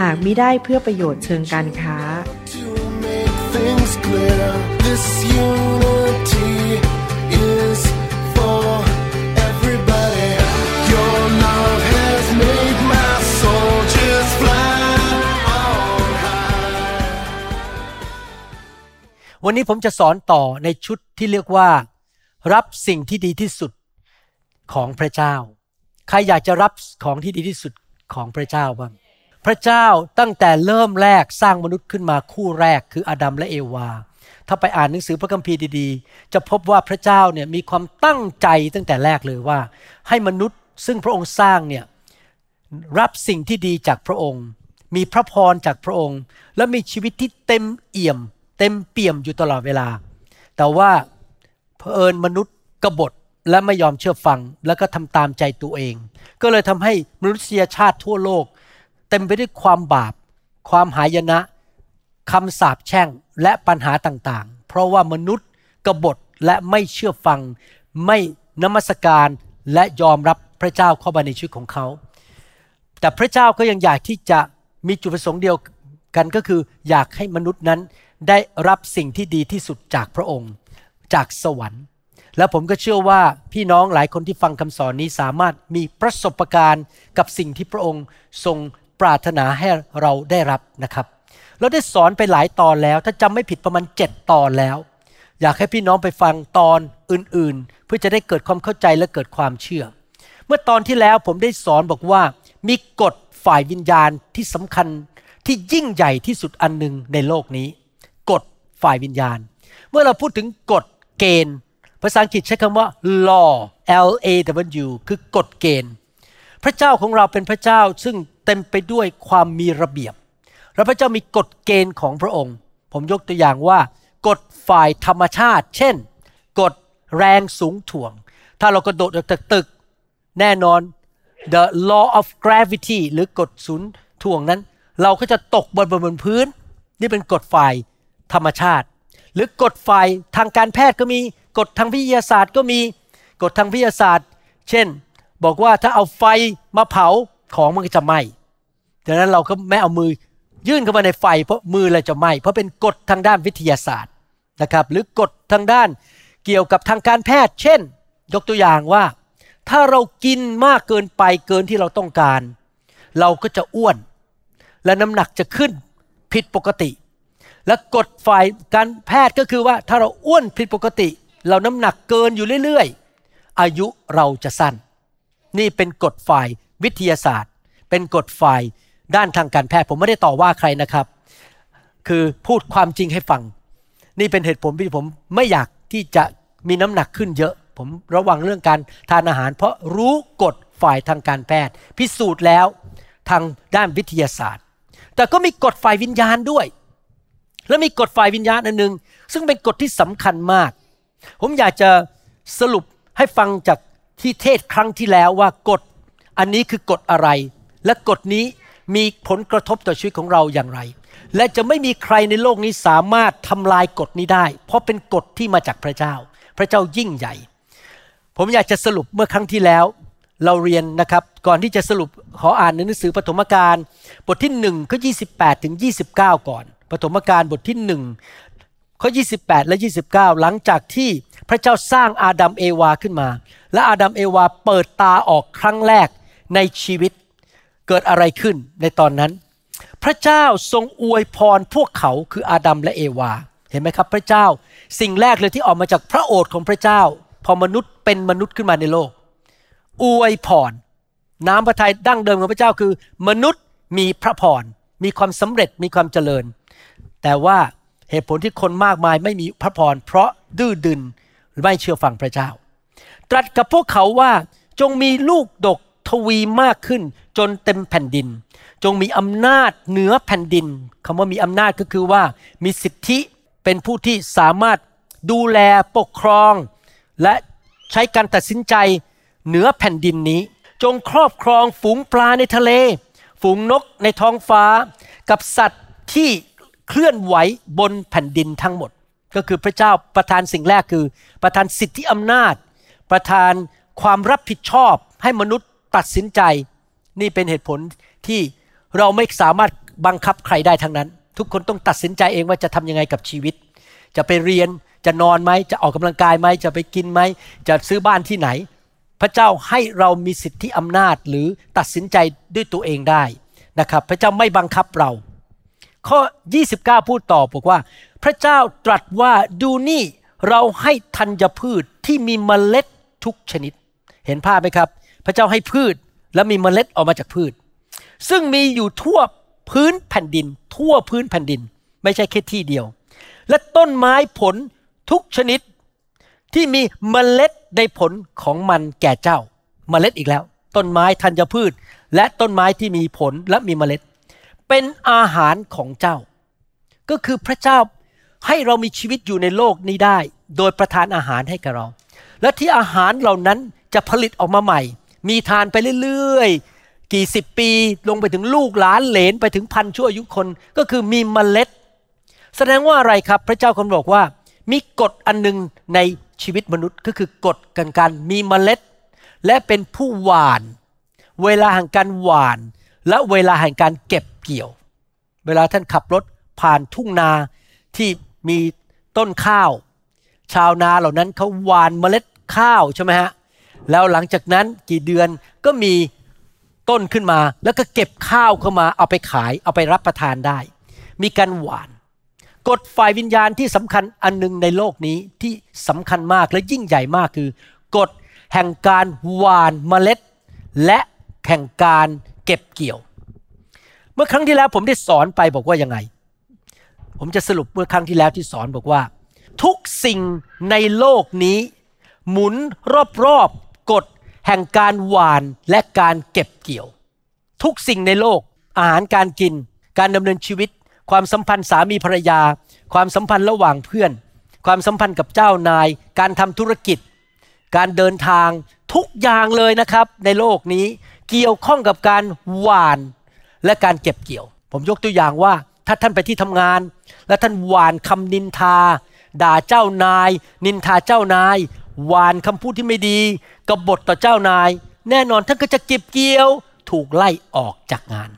หากมิได้เพื่อประโยชน์เชิงการค้า วันนี้ผมจะสอนต่อในชุดที่เรียกว่า รับสิ่งที่ดีที่สุดของพระเจ้า ใครอยากจะรับของที่ดีที่สุดของพระเจ้าบ้าง พระเจ้าตั้งแต่เริ่มแรกสร้างมนุษย์ขึ้นมาคู่แรกคืออาดัมและเอวา ถ้าไปอ่านหนังสือพระคัมภีร์ดีๆ จะพบว่าพระเจ้าเนี่ยมีความตั้งใจตั้งแต่แรกเลยว่า ให้มนุษย์ซึ่งพระองค์สร้างเนี่ยรับสิ่งที่ดีจากพระองค์ มีพระพรจากพระองค์ และมีชีวิตที่เต็มเอี่ยม เต็มเปี่ยมอยู่ตลอดเวลา แต่ว่าเผอิญมนุษย์กบฏและไม่ยอมเชื่อฟัง แล้วก็ทำตามใจตัวเอง ก็เลยทำให้มนุษยชาติทั่วโลก เต็มไปด้วยความบาป ความหายนะคำสาปแช่งและปัญหาต่างๆ เพราะว่ามนุษย์กบฏและไม่เชื่อฟัง ไม่นมัสการและยอมรับพระเจ้าเข้ามาในชีวิตของเขา แต่พระเจ้าก็ยังอยากที่จะมีจุดประสงค์เดียวกันก็คือ อยากให้มนุษย์นั้นได้รับสิ่งที่ดีที่สุดจากพระองค์ จากสวรรค์ แล้วผมก็เชื่อว่าพี่น้องหลายคนที่ฟังคำสอนนี้สามารถมีประสบการณ์กับสิ่งที่พระองค์ทรง ปรารถนาให้เราได้รับนะครับ เราได้สอนไปหลายตอนแล้ว ถ้าจำไม่ผิดประมาณ 7 ตอนแล้ว อยากให้พี่น้องไปฟังตอนอื่นๆ เพื่อจะได้เกิดความเข้าใจและเกิดความเชื่อ เมื่อตอนที่แล้วผมได้สอนบอกว่า มีกฎฝ่ายวิญญาณที่สำคัญที่ยิ่งใหญ่ที่สุดอันหนึ่งในโลกนี้ กฎฝ่ายวิญญาณ เมื่อเราพูดถึงกฎเกณฑ์ ภาษาอังกฤษใช้คำว่า law L A W คือกฎเกณฑ์ พระเจ้าของเราเป็นพระเจ้าซึ่ง เต็มไปด้วยความมีระเบียบ และพระเจ้ามีกฎเกณฑ์ของพระองค์ ผมยกตัวอย่างว่ากฎฝ่ายธรรมชาติ เช่น กฎแรงสูงถ่วง ถ้าเรากระโดดจากตึก แน่นอน the law of gravity หรือกฎศูนย์ถ่วงนั้น เราก็จะตกบนบนพื้น นี่เป็นกฎฝ่ายธรรมชาติ หรือกฎฝ่ายทางการแพทย์ก็มีกฎทางวิทยาศาสตร์ก็มีกฎทางวิทยาศาสตร์ เช่น บอกว่าถ้าเอาไฟมาเผา ของมันก็จะไหม้ดังนั้นเราก็ไม่เอามือยื่นเข้ามาในไฟ เพราะมือเราจะไหม้เพราะเป็นกฎทางด้านวิทยาศาสตร์นะครับ หรือกฎทางด้านเกี่ยวกับทางการแพทย์ เช่น ยกตัวอย่างว่า ถ้าเรากินมากเกินไปเกินที่เราต้องการ เราก็จะอ้วน และน้ำหนักจะขึ้นผิดปกติ และกฎฝ่ายการแพทย์ก็คือว่าถ้าเราอ้วนผิดปกติ เราน้ำหนักเกินอยู่เรื่อยๆ อายุเราจะสั้น นี่เป็นกฎฝ่าย วิทยาศาสตร์ เป็นกฎฝ่ายด้านทางการแพทย์ผมไม่ได้ต่อว่าใครนะครับ คือพูดความจริงให้ฟัง นี่เป็นเหตุผลที่ผมไม่อยากที่จะมีน้ำหนักขึ้นเยอะ ผมระวังเรื่องการทานอาหาร เพราะรู้กฎฝ่ายทางการแพทย์ พิสูจน์แล้วทางด้านวิทยาศาสตร์ แต่ก็มีกฎฝ่ายวิญญาณด้วย และมีกฎฝ่ายวิญญาณอันหนึ่งซึ่งเป็นกฎที่สำคัญมาก ผมอยากจะสรุปให้ฟังจากที่เทศครั้งที่แล้วว่ากฎ อันนี้คือกฎอะไร และกฎนี้มีผลกระทบต่อชีวิตของเราอย่างไร และจะไม่มีใครในโลกนี้สามารถทำลายกฎนี้ได้ เพราะเป็นกฎที่มาจากพระเจ้า พระเจ้ายิ่งใหญ่ ผมอยากจะสรุปเมื่อครั้งที่แล้ว เราเรียนนะครับ ก่อนที่จะสรุปขออ่านในหนังสือปฐมกาลบทที่1ข้อ28ถึง29 ก่อนปฐมกาลบทที่1ข้อ28 และ 29 หลังจากที่พระเจ้าสร้างอาดัมเอวาขึ้นมา และอาดัมเอวาเปิดตาออกครั้งแรก ในชีวิตเกิดอะไรขึ้นในตอนนั้น พระเจ้าทรงอวยพรพวกเขาคืออาดัมและเอวา เห็นไหมครับ พระเจ้าสิ่งแรกเลยที่ออกมาจากพระโอษฐ์ของพระเจ้า พอมนุษย์เป็นมนุษย์ขึ้นมาในโลก อวยพร น้ำพระทัยดั้งเดิมของพระเจ้าคือ มนุษย์มีพระพร มีความสำเร็จมีความเจริญ แต่ว่าเหตุผลที่คนมากมายไม่มีพระพร เพราะดื้อดึนหรือไม่เชื่อฟังพระเจ้า ตรัสกับพวกเขาว่าจงมีลูกดก ทวีมากขึ้นจนเต็มแผ่นดิน จงมีอำนาจเหนือแผ่นดินคำว่ามีอำนาจก็คือว่ามีสิทธิเป็นผู้ที่สามารถดูแลปกครอง และใช้การตัดสินใจเหนือแผ่นดินนี้ จงครอบครองฝูงปลาในทะเล ฝูงนกในท้องฟ้า กับสัตว์ที่เคลื่อนไหวบนแผ่นดินทั้งหมด ก็คือพระเจ้าประทานสิ่งแรกคือ ประทานสิทธิอำนาจ ประทานความรับผิดชอบให้มนุษย์ ตัดสินใจนี่เป็นเหตุผลที่เราไม่สามารถบังคับใครได้ทั้งนั้น ทุกคนต้องตัดสินใจเองว่าจะทำยังไงกับชีวิต จะไปเรียนจะนอนไหมจะออกกำลังกายไหมจะไปกินไหมจะซื้อบ้านที่ไหน พระเจ้าให้เรามีสิทธิอำนาจหรือตัดสินใจด้วยตัวเองได้นะครับ พระเจ้าไม่บังคับเรา ข้อ 29 พูดต่อบอกว่า พระเจ้าตรัสว่าดูนี่เราให้ธัญพืชที่มีเมล็ดทุกชนิด เห็นภาพไหมครับ พระเจ้าให้พืชและมีเมล็ดออกมาจากพืช ซึ่งมีอยู่ทั่วพื้นแผ่นดิน ทั่วพื้นแผ่นดิน ไม่ใช่แค่ที่เดียว และต้นไม้ผลทุกชนิดที่มีเมล็ดในผลของมันแก่เจ้า เมล็ดอีกแล้ว ต้นไม้ธัญพืช และต้นไม้ที่มีผลและมีเมล็ด เป็นอาหารของเจ้า ก็คือพระเจ้าให้เรามีชีวิตอยู่ในโลกนี้ได้ โดยประทานอาหารให้กับเรา และที่อาหารเหล่านั้นจะผลิตออกมาใหม่ มีทานไปเรื่อยๆ กี่สิบปีลงไปถึงลูกหลานเหลนไปถึงพันชั่วอายุคนก็คือมีเมล็ด แสดงว่าอะไรครับ พระเจ้าคนบอกว่า มีกฎอันหนึงในชีวิตมนุษย์ก็คือกฎกันการมีเมล็ด และเป็นผู้หวาน เวลาแห่งการหวาน และเวลาแห่งการเก็บเกี่ยว เวลาท่านขับรถผ่านทุ่งนาที่มีต้นข้าว ชาวนาเหล่านั้นเขาหวานเมล็ดข้าวใช่ไหมฮะ แล้วหลังจากนั้นกี่เดือนก็มีต้นขึ้นมา แล้วก็เก็บข้าวเข้ามาเอาไปขาย เอาไปรับประทานได้ มีการหวาน กฎฝ่ายวิญญาณที่สำคัญอันหนึงในโลกนี้ที่สำคัญมากและยิ่งใหญ่มากคือกฎแห่งการหวานเมล็ด และแห่งการเก็บเกี่ยว เมื่อครั้งที่แล้วผมได้สอนไปบอกว่ายังไง ผมจะสรุปเมื่อครั้งที่แล้วที่สอนบอกว่า ทุกสิ่งในโลกนี้ หมุนรอบๆ กฎแห่งการหวานและการเก็บเกี่ยว ทุกสิ่งในโลก อาหารการกิน การดำเนินชีวิต ความสัมพันธ์สามีภรรยา ความสัมพันธ์ระหว่างเพื่อน ความสัมพันธ์กับเจ้านาย การทำธุรกิจ การเดินทางทุกอย่างเลยนะครับในโลกนี้เกี่ยวข้องกับการหวานและการเก็บเกี่ยว ผมยกตัวอย่างว่าถ้าท่านไปที่ทำงาน และท่านหวานคำนินทา ด่าเจ้านาย นินทาเจ้านาย หวานคำพูดที่ไม่ดีกบฏต่อเจ้านาย แน่นอนท่านก็จะเก็บเกี่ยวถูกไล่ออกจากงาน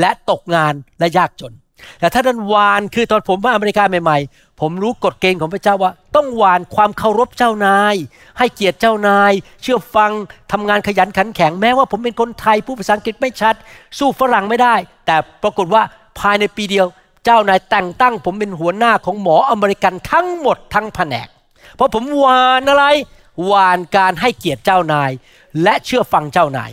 และตกงานและยากจน แต่ถ้าท่านหวานคือตอนผมมาอเมริกาใหม่ๆ ผมรู้กฎเกณฑ์ของพระเจ้าว่า ต้องหวานความเคารพเจ้านาย ให้เกียรติเจ้านาย เชื่อฟังทำงานขยันขันแข็งแม้ว่าผมเป็นคนไทยผู้ภาษาอังกฤษไม่ชัด สู้ฝรั่งไม่ได้ แต่ปรากฏว่าภายในปีเดียว เจ้านายแต่งตั้ง ผมเป็นหัวหน้าของหมออเมริกันทั้งหมดทั้งแผนก เพราะผมหวานอะไร หวานการให้เกียรติเจ้านาย และเชื่อฟังเจ้านาย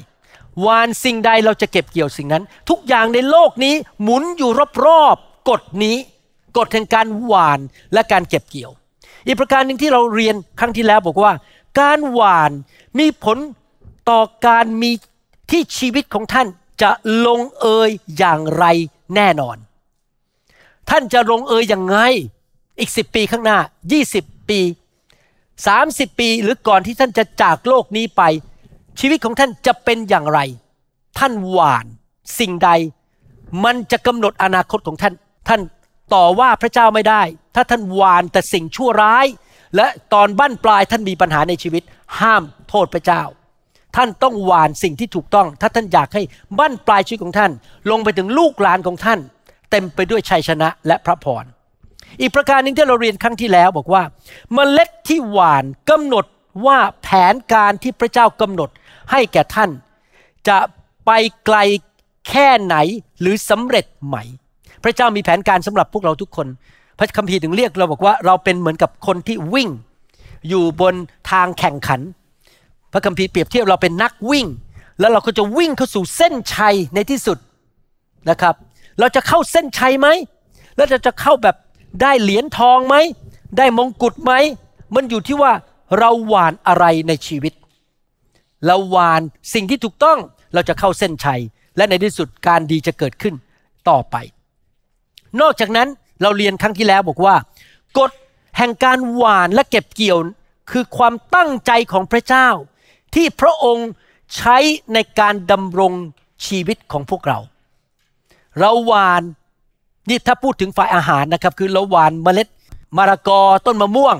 หวานสิ่งใดเราจะเก็บเกี่ยวสิ่งนั้น ทุกอย่างในโลกนี้หมุนอยู่รอบๆกฎนี้กฎแห่งการหวานและการเก็บเกี่ยว อีกประการหนึ่งที่เราเรียนครั้งที่แล้วบอกว่า การหวานมีผลต่อการมีที่ชีวิตของท่านจะลงเอยอย่างไรแน่นอน ท่านจะลงเอยอย่างไง อีกสิปีข้างหน้า 20 ปี 30 ปีหรือก่อนที่ท่านจะจากโลกนี้ไป ชีวิตของท่านจะเป็นอย่างไร ท่านหวานสิ่งใด มันจะกำหนดอนาคตของท่าน ท่านต่อว่าพระเจ้าไม่ได้ ถ้าท่านหวานแต่สิ่งชั่วร้าย และตอนบั้นปลายท่านมีปัญหาในชีวิต ห้ามโทษพระเจ้า ท่านต้องหวานสิ่งที่ถูกต้อง ถ้าท่านอยากให้บั้นปลายชีวิตของท่าน ลงไปถึงลูกหลานของท่าน เต็มไปด้วยชัยชนะและพระพร อีกประการหนึ่งที่เราเรียนครั้งที่แล้วบอกว่าเมล็ดที่หวานกำหนดว่าแผนการที่พระเจ้ากำหนดให้แก่ท่าน จะไปไกลแค่ไหนหรือสำเร็จไหม พระเจ้ามีแผนการสำหรับพวกเราทุกคน พระคัมภีร์ถึงเรียกเราบอกว่าเราเป็นเหมือนกับคนที่วิ่ง อยู่บนทางแข่งขัน พระคัมภีร์เปรียบเทียบเราเป็นนักวิ่ง แล้วเราก็จะวิ่งเข้าสู่เส้นชัยในที่สุดนะครับ เราจะเข้าเส้นชัยไหมแล้วเราจะเข้าแบบ ได้เหรียญทองไหม ได้มงกุฎไหม มันอยู่ที่ว่าเราหวานอะไรในชีวิต เราหวานสิ่งที่ถูกต้องเราจะเข้าเส้นชัย และในที่สุดการดีจะเกิดขึ้นต่อไป นอกจากนั้นเราเรียนครั้งที่แล้วบอกว่า กฎแห่งการหวานและเก็บเกี่ยวคือความตั้งใจของพระเจ้า ที่พระองค์ใช้ในการดำรงชีวิตของพวกเรา เราหวาน นี่ถ้าพูดถึงฝ่ายอาหารนะครับคือเราหวานเมล็ดมะละกอต้นมะม่วง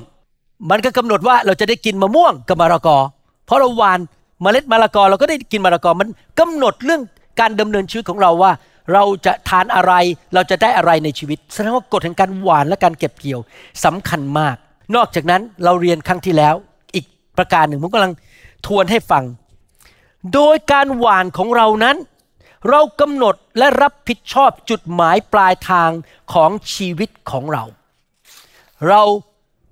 มันก็กำหนดว่าเราจะได้กินมะม่วงกับมะละกอ เพราะเราหวานเมล็ดมะละกอเราก็ได้กินมะละกอมันกำหนดเรื่องการดำเนินชีวิตของเราว่า เราจะทานอะไรเราจะได้อะไรในชีวิตแสดงว่ากฎแห่งการหวานและการเก็บเกี่ยวสำคัญมาก นอกจากนั้นเราเรียนครั้งที่แล้ว อีกประการหนึ่งผมกำลังทวนให้ฟัง โดยการหวานของเรานั้น เรากำหนดและรับผิดชอบจุดหมายปลายทางของชีวิตของเรา เรา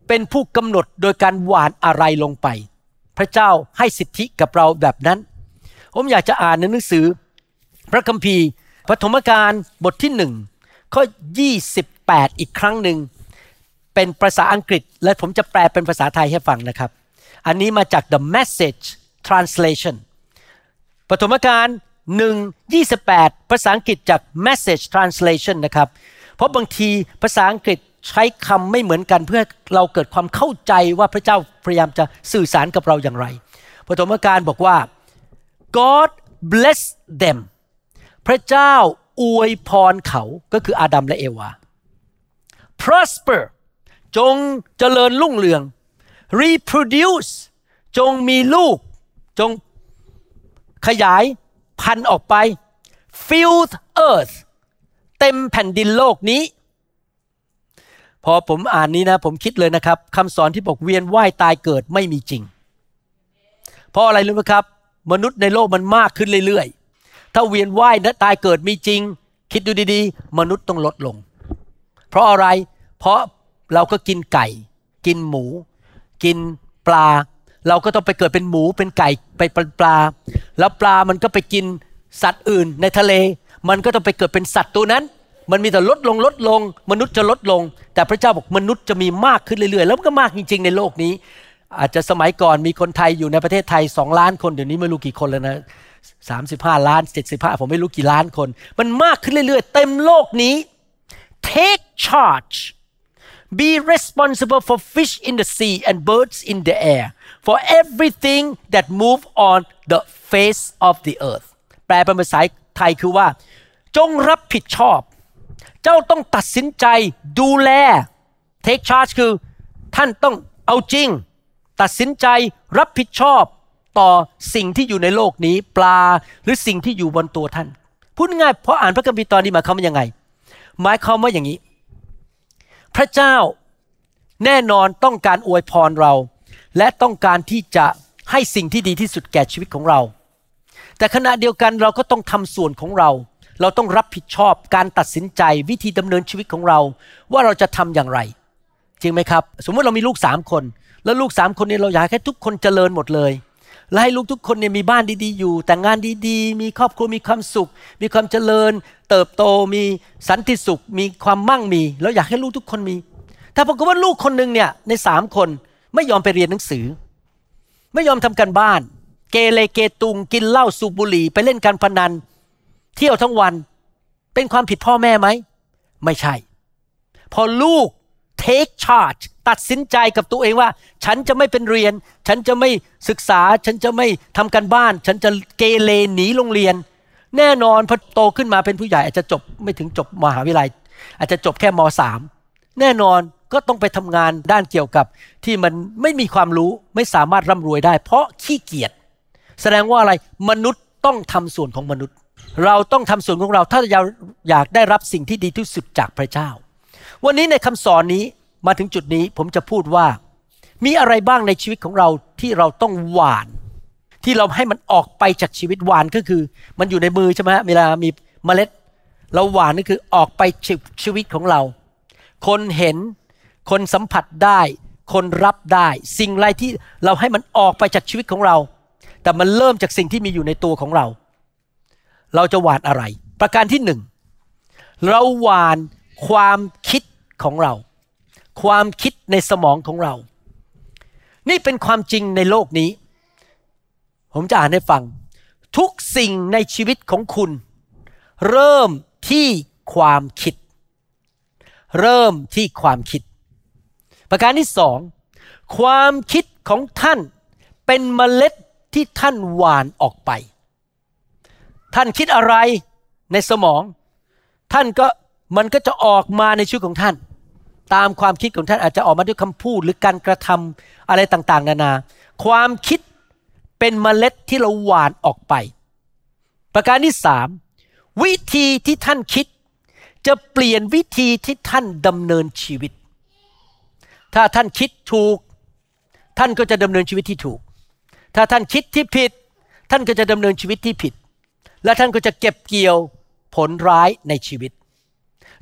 เป็นผู้กำหนดโดยการหวานอะไรลงไป พระเจ้าให้สิทธิกับเราแบบนั้น ผมอยากจะอ่านในหนังสือ พระคัมภีร์ปฐมกาลบทที่หนึ่งข้อ 28 อีกครั้งหนึ่ง เป็นภาษาอังกฤษ และผมจะแปลเป็นภาษาไทยให้ฟังนะครับ อันนี้มาจาก The Message Translation ปฐมกาล 1 28 ภาษาอังกฤษจาก Message Translation นะครับ เพราะบางทีภาษาอังกฤษใช้คำไม่เหมือนกันเพื่อเราเกิดความเข้าใจว่าพระเจ้าพยายามจะสื่อสารกับเราอย่างไรปฐมกาลบอกว่า God bless them พระเจ้าอวยพรเขาก็คืออาดัมและเอวา prosper จงเจริญรุ่งเรือง reproduce จงมีลูก จงขยาย พันออกไป fill the earth เต็มแผ่นดินโลกนี้ พอผมอ่านนี้นะ ผมคิดเลยนะครับคำสอนที่บอกเวียนว่ายตายเกิดไม่มีจริง เพราะอะไรรู้ไหมครับ มนุษย์ในโลกมันมากขึ้นเรื่อยๆ ถ้าเวียนว่ายและตายเกิดมีจริง คิดดูดีๆ มนุษย์ต้องลดลง เพราะอะไร เพราะเราก็กินไก่ กินหมู กินปลา เราก็ต้องไปเกิดเป็นหมูเป็นไก่ไปเป็นปลา แล้วปลามันก็ไปกินสัตว์อื่นในทะเล มันก็ต้องไปเกิดเป็นสัตว์ตัวนั้น มันมีแต่ลดลงลดลง มนุษย์จะลดลง แต่พระเจ้าบอกมนุษย์จะมีมากขึ้นเรื่อยๆ แล้วก็มากจริง ๆ ในโลกนี้ อาจจะสมัยก่อนมีคนไทยอยู่ในประเทศไทยสองล้านคนเดี๋ยวนี้ไม่รู้กี่คนแล้วนะสามสิบห้าล้านเจ็ดสิบห้าผมไม่รู้กี่ล้านคน มันมากขึ้นเรื่อยๆ เต็มโลกนี้ take charge be responsible for fish in the sea and birds in the air for everything that move on the face of the earth แปลเป็นภาษาไทยคือว่า จงรับผิดชอบ เจ้าต้องตัดสินใจดูแล take charge คือ ท่านต้องเอาจริง ตัดสินใจรับผิดชอบต่อสิ่งที่อยู่ในโลกนี้ปลาหรือสิ่งที่อยู่บนตัวท่าน พูดง่ายเพราะอ่านพระคัมภีร์ตอนนี้หมายความว่ายังไง หมายความว่าอย่างนี้ พระเจ้าแน่นอนต้องการอวยพรเรา และต้องการที่จะให้สิ่งที่ดีที่สุดแก่ชีวิตของเรา แต่ขณะเดียวกันเราก็ต้องทำส่วนของเรา เราต้องรับผิดชอบการตัดสินใจวิธีดำเนินชีวิตของเรา ว่าเราจะทำอย่างไร จริงไหมครับ สมมติเรามีลูกสามคน แล้วลูกสามคนนี้เราอยากให้ทุกคนเจริญหมดเลยและให้ลูกทุกคนเนี่ยมีบ้านดีๆ อยู่ แต่งงานดีๆ มีครอบครัวมีความสุข มีความเจริญ เติบโตมีสันติสุข มีความมั่งมี แล้วอยากให้ลูกทุกคนมี แต่ปรากฏว่าลูกคนหนึ่งเนี่ยในสามคน ไม่ยอมไปเรียนหนังสือ ไม่ยอมทำการบ้าน เกเรเกตุงกินเหล้าสูบบุหรี่ไปเล่นการพนัน เที่ยวทั้งวัน เป็นความผิดพ่อแม่ไหม ไม่ใช่ พอลูก take charge ตัดสินใจกับตัวเองว่า ฉันจะไม่เป็นเรียน ฉันจะไม่ศึกษา ฉันจะไม่ทำการบ้าน ฉันจะเกเรหนีโรงเรียน แน่นอนพอโตขึ้นมาเป็นผู้ใหญ่อาจจะจบไม่ถึงจบมหาวิทยาลัย อาจจะจบแค่มสามแน่นอน ก็ต้องไปทำงานด้านเกี่ยวกับ ที่มันไม่มีความรู้ไม่สามารถร่ำรวยได้ เพราะขี้เกียจแสดงว่าอะไรมนุษย์ต้องทำส่วนของมนุษย์ เราต้องทำส่วนของเราถ้าอยากอยากได้รับสิ่งที่ดีที่สุดจากพระเจ้า วันนี้ในคำสอนนี้มาถึงจุดนี้ผมจะพูดว่า มีอะไรบ้างในชีวิตของเราที่เราต้องหวาน ที่เราให้มันออกไปจากชีวิตหวานก็คือ มันอยู่ในมือใช่ไหมฮะเวลามีเมล็ดเราหวานนี่คือออกไปชีวิตของเรา คนเห็น คนสัมผัสได้ คนรับได้ สิ่งไรที่เราให้มันออกไปจากชีวิตของเรา แต่มันเริ่มจากสิ่งที่มีอยู่ในตัวของเรา เราจะหวานอะไร ประการที่หนึ่งเราหวานความคิดของเรา ความคิดในสมองของเรา นี่เป็นความจริงในโลกนี้ ผมจะอ่านให้ฟัง ทุกสิ่งในชีวิตของคุณ เริ่มที่ความคิด เริ่มที่ความคิด ประการที่สองความคิดของท่านเป็นเมล็ดที่ท่านหวานออกไป ท่านคิดอะไรในสมอง ท่านก็มันก็จะออกมาในชีวิตของท่าน ตามความคิดของท่านอาจจะออกมาด้วยคำพูดหรือการกระทำอะไรต่างๆ นานา ความคิดเป็นเมล็ดที่เราหวานออกไป ประการที่สามวิธีที่ท่านคิด จะเปลี่ยนวิธีที่ท่านดำเนินชีวิต ถ้าท่านคิดถูก ท่านก็จะดำเนินชีวิตที่ถูก ถ้าท่านคิดที่ผิด ท่านก็จะดำเนินชีวิตที่ผิด และท่านก็จะเก็บเกี่ยวผลร้ายในชีวิต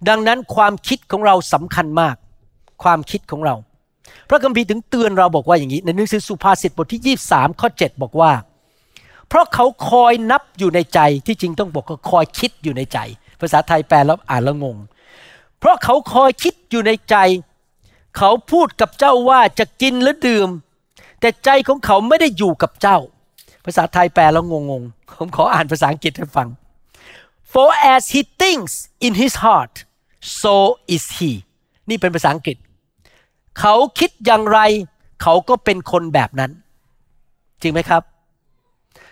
ดังนั้นความคิดของเราสำคัญมาก ความคิดของเรา พระคัมภีร์ถึงเตือนเราบอกว่าอย่างนี้ ในหนังสือสุภาษิตบทที่ 23 ข้อ 7 บอกว่า เพราะเขาคอยนับอยู่ในใจที่จริงต้องบอกว่าคอยคิดอยู่ในใจ ภาษาไทยแปลแล้วอ่านแล้วงง เพราะเขาคอยคิดอยู่ในใจ เขาพูดกับเจ้าว่าจะกินหรือดื่ม แต่ใจของเขาไม่ได้อยู่กับเจ้า ภาษาไทยแปลแล้วงงๆ ผมขออ่านภาษาอังกฤษให้ฟัง for as he thinks in his heart so is he นี่เป็นภาษาอังกฤษ เขาคิดอย่างไร เขาก็เป็นคนแบบนั้น จริงไหมครับ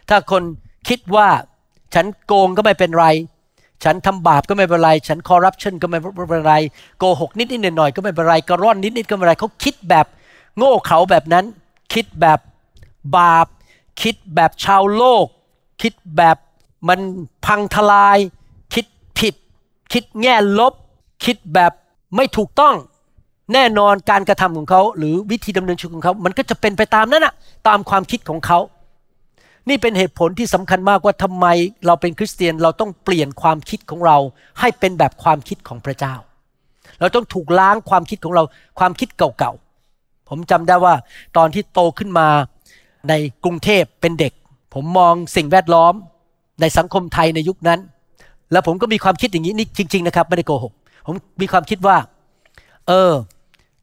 ถ้าคนคิดว่าฉันโกงก็ไม่เป็นไร ฉันทำบาปก็ไม่เป็นไร ฉันคอร์รัปชันก็ไม่เป็นไร โกหกนิดนิดหน่อยหน่อยก็ไม่เป็นไรกระร่อนนิดนิดก็ไม่เป็นไรเขาคิดแบบโง่เขาแบบนั้น คิดแบบบาป คิดแบบชาวโลก คิดแบบมันพังทลาย คิดผิด คิดแง่ลบ คิดแบบไม่ถูกต้อง แน่นอนการกระทำของเขา หรือวิธีดำเนินชีวิตของเขา มันก็จะเป็นไปตามนั้นอะตามความคิดของเขา นี่เป็นเหตุผลที่สำคัญมากว่าทำไมเราเป็นคริสเตียนเราต้องเปลี่ยนความคิดของเรา ให้เป็นแบบความคิดของพระเจ้า เราต้องถูกล้างความคิดของเราความคิดเก่าๆ ผมจำได้ว่าตอนที่โตขึ้นมาในกรุงเทพเป็นเด็ก ผมมองสิ่งแวดล้อมในสังคมไทยในยุคนั้น แล้วผมก็มีความคิดอย่างนี้นี่จริง ๆ นะครับ ไม่ได้โกหก ผมมีความคิดว่า เออ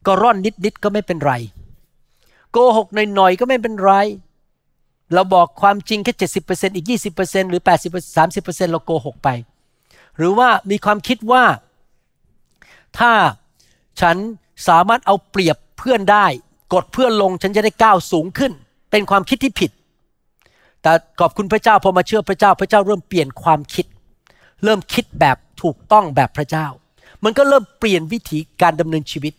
ก็ร่อนนิดๆก็ไม่เป็นไร โกหกหน่อยๆก็ไม่เป็นไร เราบอกความจริงแค่เจ็ดสิบเปอร์เซ็นอีกยี่สิบเปอร์เซ็นหรือแปดสิบสามสิบเปอร์เซ็นเราโกหกไป หรือว่ามีความคิดว่า ถ้าฉันสามารถเอาเปรียบเพื่อนได้ กดเพื่อนลงฉันจะได้ก้าวสูงขึ้น เป็นความคิดที่ผิด แต่ขอบคุณพระเจ้าพอมาเชื่อพระเจ้าพระเจ้าเริ่มเปลี่ยนความคิด เริ่มคิดแบบถูกต้องแบบพระเจ้า มันก็เริ่มเปลี่ยนวิถีการดำเนินชีวิต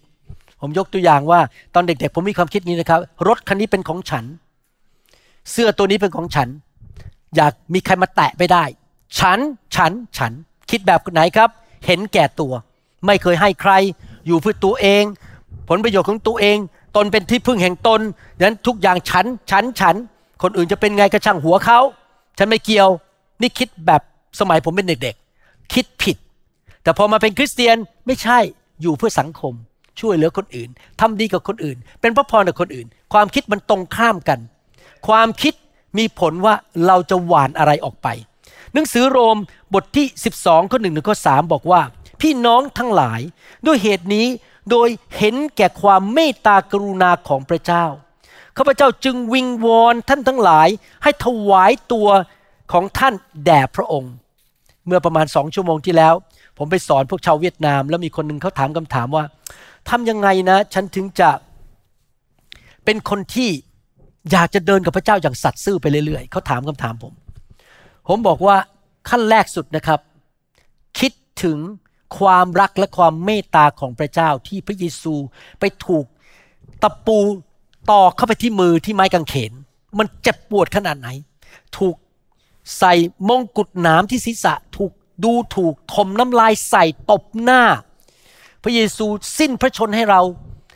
ผมยกตัวอย่างว่าตอนเด็กๆ ผมมีความคิดนี้นะครับ รถคันนี้เป็นของฉัน เสื้อตัวนี้เป็นของฉัน อยากมีใครมาแตะไม่ได้ ฉันฉันฉันคิดแบบไหนครับ เห็นแก่ตัว ไม่เคยให้ใคร อยู่เพื่อตัวเอง ผลประโยชน์ของตัวเอง ตนเป็นที่พึ่งแห่งตนดังนั้นทุกอย่างฉันฉันฉัน คนอื่นจะเป็นไงก็ช่างหัวเขาฉันไม่เกี่ยว นี่คิดแบบสมัยผมเป็นเด็กๆ คิดผิด แต่พอมาเป็นคริสเตียนไม่ใช่อยู่เพื่อสังคม ช่วยเหลือคนอื่นทำดีกับคนอื่น เป็นพระพรกับคนอื่น ความคิดมันตรงข้ามกัน ความคิดมีผลว่าเราจะหวานอะไรออกไป หนังสือโรมบทที่ 12ข้อ1ถึงข้อ3บอกว่า พี่น้องทั้งหลายด้วยเหตุนี้โดยเห็นแก่ความเมตตากรุณาของพระเจ้าข้าพเจ้าจึงวิงวอนท่านทั้งหลาย ให้ถวายตัวของท่านแด่พระองค์ เมื่อประมาณสองชั่วโมงที่แล้ว ผมไปสอนพวกชาวเวียดนาม แล้วมีคนหนึ่งเขาถามคำถามว่าทำยังไงนะ ฉันถึงจะเป็นคนที่ อยากจะเดินกับพระเจ้าอย่างสัตย์ซื่อไปเรื่อยๆเขาถามคำถามผม ผมบอกว่าขั้นแรกสุดนะครับ คิดถึงความรักและความเมตตาของพระเจ้าที่พระเยซูไปถูกตะปูตอกเข้าไปที่มือที่ไม้กางเขน มันเจ็บปวดขนาดไหน ถูกใส่มงกุฎหนามที่ศีรษะถูกดูถูกถมน้ำลายใส่ตบหน้า พระเยซูสิ้นพระชนให้เรา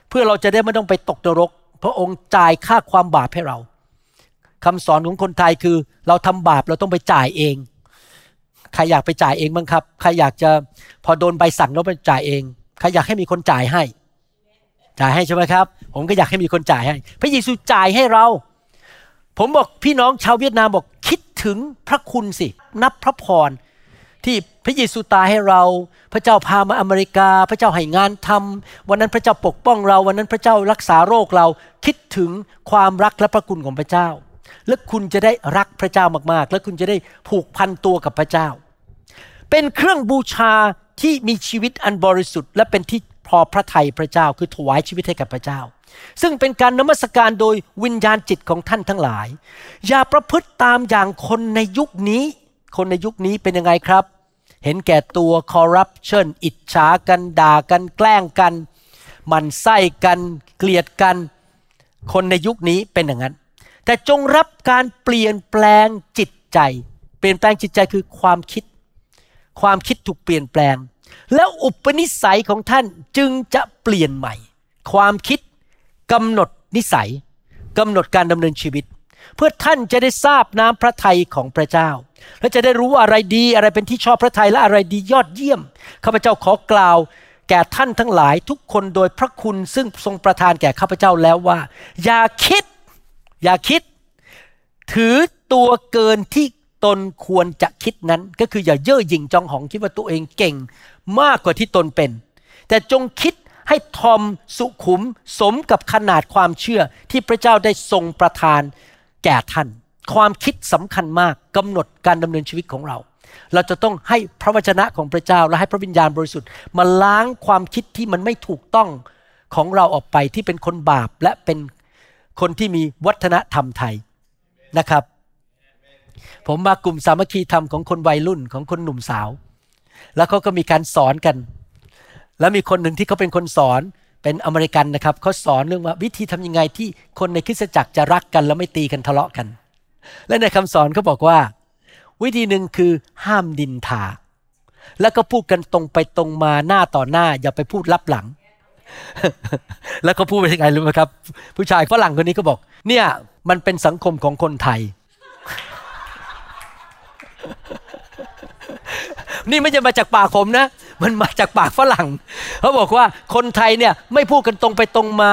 เพื่อเราจะได้ไม่ต้องไปตกนรก พระองค์จ่ายค่าความบาปให้เราคำสอนของคนไทยคือ เราทำบาปเราต้องไปจ่ายเอง ใครอยากไปจ่ายเองบ้างครับ ใครอยากจะพอโดนใบสั่งแล้วไปจ่ายเอง ใครอยากให้มีคนจ่ายให้ จ่ายให้ใช่ไหมครับ ผมก็อยากให้มีคนจ่ายให้ พระเยซูจ่ายให้เรา ผมบอกพี่น้องชาวเวียดนามบอกคิดถึงพระคุณสิ นับพระพรที่ พระเยซูตายให้เรา พระเจ้าพามาอเมริกา พระเจ้าให้งานทำวันนั้นพระเจ้าปกป้องเรา วันนั้นพระเจ้ารักษาโรคเรา คิดถึงความรักและพระคุณของพระเจ้า และคุณจะได้รักพระเจ้ามากๆ และคุณจะได้ผูกพันตัวกับพระเจ้า เป็นเครื่องบูชาที่มีชีวิตอันบริสุทธิ์ และเป็นที่พอพระทัยพระเจ้า คือถวายชีวิตให้กับพระเจ้า ซึ่งเป็นการนมัสการโดยวิญญาณจิตของท่านทั้งหลาย อย่าประพฤติตามอย่างคนในยุคนี้ คนในยุคนี้เป็นยังไงครับ เห็นแก่ตัวคอร์รัปชันอิจฉากันด่ากันแกล้งกันหมันไส้กันเกลียดกัน คนในยุคนี้เป็นอย่างนั้น แต่จงรับการเปลี่ยนแปลงจิตใจ เปลี่ยนแปลงจิตใจคือความคิด ความคิดถูกเปลี่ยนแปลง แล้วอุปนิสัยของท่านจึงจะเปลี่ยนใหม่ ความคิดกำหนดนิสัยกำหนดการดำเนินชีวิต เพื่อท่านจะได้ทราบน้ำพระทัยของพระเจ้า และจะได้รู้ว่าอะไรดีอะไรเป็นที่ชอบพระทัยและอะไรดียอดเยี่ยมข้าพเจ้าขอกล่าว แก่ท่านทั้งหลายทุกคนโดยพระคุณซึ่งทรงประทานแก่ข้าพเจ้าแล้วว่า อย่าคิด อย่าคิด ถือตัวเกินที่ตนควรจะคิดนั้น ก็คืออย่าเย่อหยิ่งจองหองคิดว่าตัวเองเก่งมากกว่าที่ตนเป็น แต่จงคิดให้ทอมสุขุมสมกับขนาดความเชื่อที่พระเจ้าได้ทรงประทานแก่ท่าน ความคิดสำคัญมากกำหนดการดำเนินชีวิตของเรา เราจะต้องให้พระวจนะของพระเจ้าและให้พระวิญญาณบริสุทธิ์มาล้างความคิดที่มันไม่ถูกต้องของเราออกไปที่เป็นคนบาปและเป็นคนที่มีวัฒนธรรมไทยนะครับ ผมมากลุ่มสามัคคีธรรมของคนวัยรุ่นของคนหนุ่มสาว แล้วเขาก็มีการสอนกัน แล้วมีคนหนึ่งที่เขาเป็นคนสอนเป็นอเมริกันนะครับเขาสอนเรื่องว่าวิธีทำยังไงที่คนในคริสตจักรจะรักกัน แล้วไม่ตีกันทะเลาะกัน และในคำสอนเขาบอกว่า วิธีหนึ่งคือห้ามดินทา แล้วก็พูดกันตรงไปตรงมาหน้าต่อหน้า อย่าไปพูดลับหลัง แล้วก็พูดไปยังไงรู้ไหมครับ ผู้ชายฝรั่งคนนี้ก็บอก เนี่ยมันเป็นสังคมของคนไทย นี่ไม่ใช่มาจากปากผมนะ มันมาจากปากฝรั่ง เขาบอกว่าคนไทยเนี่ยไม่พูดกันตรงไปตรงมา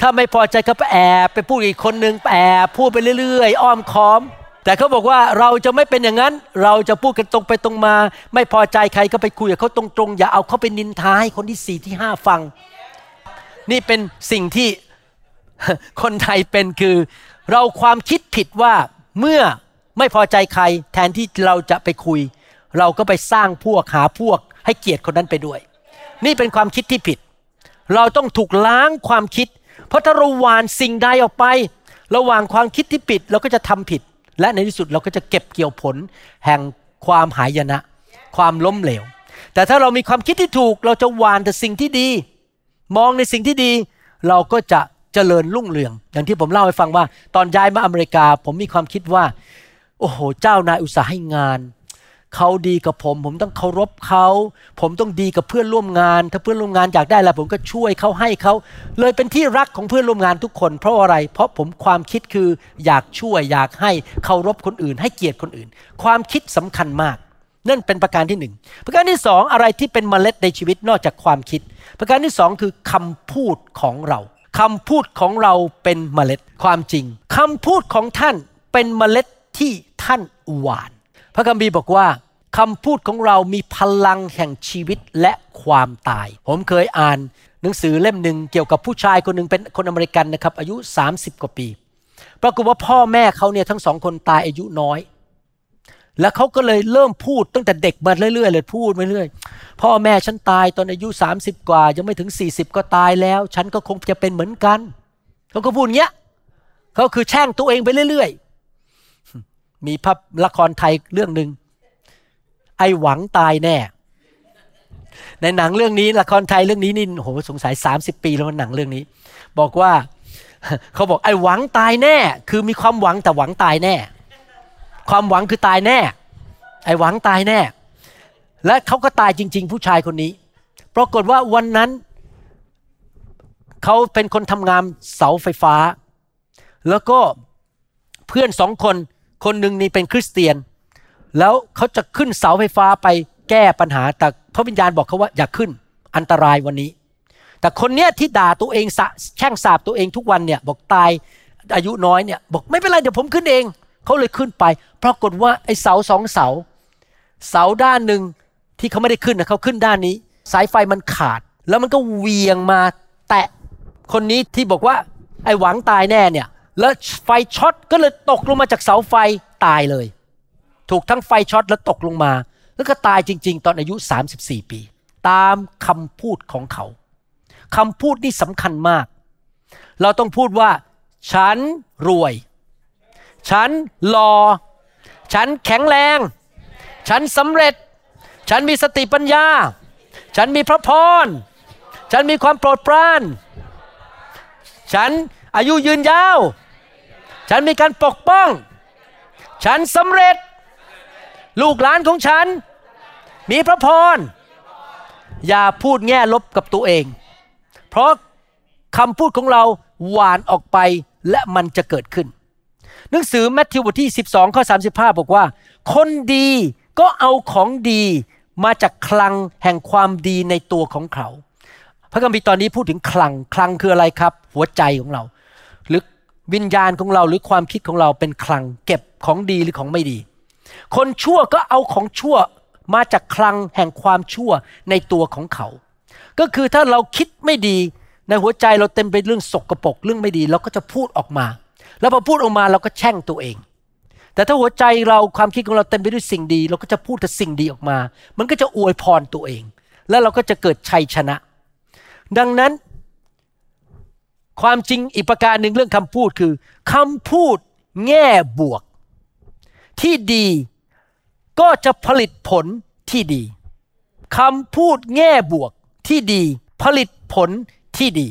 ถ้าไม่พอใจก็ไปแอบไปพูดอีกคนนึงแอบพูดไปเรื่อยๆ อ้อมค้อม แต่เขาบอกว่าเราจะไม่เป็นอย่างนั้น เราจะพูดกันตรงไปตรงมา ไม่พอใจใครก็ไปคุยกับเขาตรงๆ อย่าเอาเขาไปนินทาให้คนที่สี่ที่ห้าฟัง นี่เป็นสิ่งที่คนไทยเป็นคือ เราความคิดผิดว่าเมื่อไม่พอใจใคร แทนที่เราจะไปคุย เราก็ไปสร้างพวกหาพวก ให้เกียรติคนนั้นไปด้วย นี่เป็นความคิดที่ผิด เราต้องถูกล้างความคิด เพราะถ้าเราหวานสิ่งใดออกไป ระหว่างความคิดที่ผิดเราก็จะทำผิด และในที่สุดเราก็จะเก็บเกี่ยวผล แห่งความหายนะ ความล้มเหลว แต่ถ้าเรามีความคิดที่ถูก เราจะหวานแต่สิ่งที่ดี มองในสิ่งที่ดี เราก็จะเจริญรุ่งเรือง อย่างที่ผมเล่าให้ฟังว่า ตอนย้ายมาอเมริกา ผมมีความคิดว่า โอ้โห เจ้านายอุตสาห์ให้งาน เขาดีกับผม ผมต้องเคารพเขา ผมต้องดีกับเพื่อนร่วมงาน ถ้าเพื่อนร่วมงานอยากได้อะไรผมก็ช่วยเขาให้เขา เลยเป็นที่รักของเพื่อนร่วมงานทุกคน เพราะอะไร เพราะผมความคิดคืออยากช่วยอยากให้เคารพคนอื่น ให้เกียรติคนอื่น ความคิดสำคัญมาก นั่นเป็นประการที่หนึ่งประการที่สองอะไรที่เป็นเมล็ดในชีวิตนอกจากความคิด ประการที่สองคือคำพูดของเราคำพูดของเราเป็นเมล็ดความจริงคำพูดของท่านเป็นเมล็ดที่ท่านหวาน พระคัมภีร์บอกว่า คำพูดของเรามีพลังแห่งชีวิตและความตาย ผมเคยอ่านหนังสือเล่มหนึ่งเกี่ยวกับผู้ชายคนหนึ่งเป็นคนอเมริกันนะครับ อายุ 30 กว่าปี ปรากฏว่าพ่อแม่เขาเนี่ยทั้งสองคนตายอายุน้อย แล้วเขาก็เลยเริ่มพูดตั้งแต่เด็กมาเรื่อยๆเลยพูดมาเรื่อยพ่อแม่ฉันตายตอนอายุ 30 กว่า ยังไม่ถึง 40 ก็ตายแล้ว ฉันก็คงจะเป็นเหมือนกันเขาก็พูดเงี้ยเขาคือแช่งตัวเองไปเรื่อยๆมีภาพละครไทยเรื่องหนึ่ง ไอหวังตายแน่ ในหนังเรื่องนี้ละครไทยเรื่องนี้นี่โหสงสัย 30 ปีแล้วมันหนังเรื่องนี้ บอกว่าเขาบอกไอหวังตายแน่ คือมีความหวังแต่หวังตายแน่ ความหวังคือตายแน่ ไอหวังตายแน่ และเขาก็ตายจริง ๆ ผู้ชายคนนี้ปรากฏว่าวันนั้นเขาเป็นคนทำงานเสาไฟฟ้า แล้วก็เพื่อนสองคนคนหนึ่งนี่เป็นคริสเตียน แล้วเขาจะขึ้นเสาไฟฟ้าไปแก้ปัญหา แต่พระวิญญาณบอกเขาว่าอย่าขึ้นอันตรายวันนี้ แต่คนเนี้ยที่ด่าตัวเองสะแช่งสาบตัวเองทุกวันเนี่ยบอกตายอายุน้อยเนี่ยบอกไม่เป็นไรเดี๋ยวผมขึ้นเองเขาเลยขึ้นไป ปรากฏว่าไอ้เสาสองเสา เสาด้านหนึ่งที่เขาไม่ได้ขึ้นนะเขาขึ้นด้านนี้ สายไฟมันขาด แล้วมันก็เวียงมา แตะคนนี้ที่บอกว่าไอ้หวังตายแน่เนี่ย แล้วไฟช็อตก็เลยตกลงมาจากเสาไฟตายเลย ถูกทั้งไฟช็อตแล้วตกลงมา แล้วก็ตายจริง ๆ ตอนอายุ 34 ปี ตามคำพูดของเขาคำพูดนี่สำคัญมาก เราต้องพูดว่า ฉันรวย ฉันหลอ่อฉันแข็งแรง ฉันสำเร็จ ฉันมีสติปัญญา ฉันมีพระพร ฉันมีความโปรดปราน ฉันอายุยืนยาว ฉันมีการปกป้อง ฉันสำเร็จ ลูกหลานของฉัน มีพระพร อย่าพูดแง่ลบกับตัวเอง เพราะคำพูดของเราหวานออกไปและมันจะเกิดขึ้น หนังสือแมทธิวบทที่ 12 ข้อ 35 บอกว่า คนดีก็เอาของดีมาจากคลังแห่งความดีในตัวของเขา พระคัมภีร์ตอนนี้พูดถึงคลัง คลังคืออะไรครับ หัวใจของเรา หรือวิญญาณของเราหรือความคิดของเราเป็นคลัง เก็บของดีหรือของไม่ดี คนชั่วก็เอาของชั่วมาจากคลังแห่งความชั่วในตัวของเขา ก็คือถ้าเราคิดไม่ดีในหัวใจเราเต็มไปเรื่องสกรปรกเรื่องไม่ดีเราก็จะพูดออกมา แล้วพอพูดออกมาเราก็แช่งตัวเอง แต่ถ้าหัวใจเราความคิดของเราเต็มไปด้วยสิ่งดี เราก็จะพูดแต่สิ่งดีออกมา มันก็จะอวยพรตัวเอง แล้วเราก็จะเกิดชัยชนะ ดังนั้น ความจริงอีกประการหนึ่งเรื่องคำพูดคือคำพูดแง่บวก ที่ดีก็จะผลิตผลที่ดีคำพูดแง่บวกที่ดี ผลิตผลที่ดี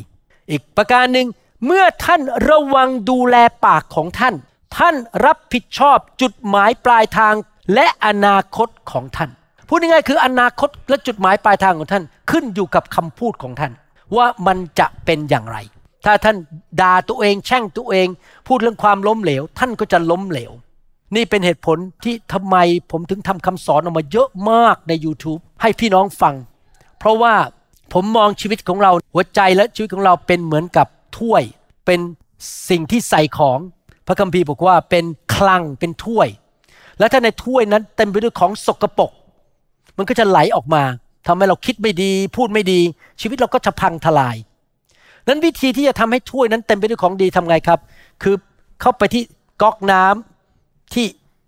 อีกประการหนึ่งเมื่อท่านระวังดูแลปากของท่าน ท่านรับผิดชอบจุดหมายปลายทางและอนาคตของท่าน พูดง่ายๆคืออนาคตและจุดหมายปลายทางของท่านขึ้นอยู่กับคำพูดของท่าน ว่ามันจะเป็นอย่างไร ถ้าท่านด่าตัวเองแช่งตัวเอง พูดเรื่องความล้มเหลว ท่านก็จะล้มเหลว นี่เป็นเหตุผลที่ทำไมผมถึงทำคำสอนออกมาเยอะมากใน YouTube ให้พี่น้องฟัง เพราะว่าผมมองชีวิตของเราหัวใจและชีวิตของเราเป็นเหมือนกับถ้วย เป็นสิ่งที่ใส่ของ พระคัมภีร์บอกว่าเป็นคลังเป็นถ้วย แล้วถ้าในถ้วยนั้นเต็มไปด้วยของสกปรกมันก็จะไหลออกมาทำให้เราคิดไม่ดี พูดไม่ดี ชีวิตเราก็จะพังทลาย นั้นวิธีที่จะทำให้ถ้วยนั้นเต็มไปด้วยของดีทำไงครับ คือเข้าไปที่ก๊อกน้ำ ที่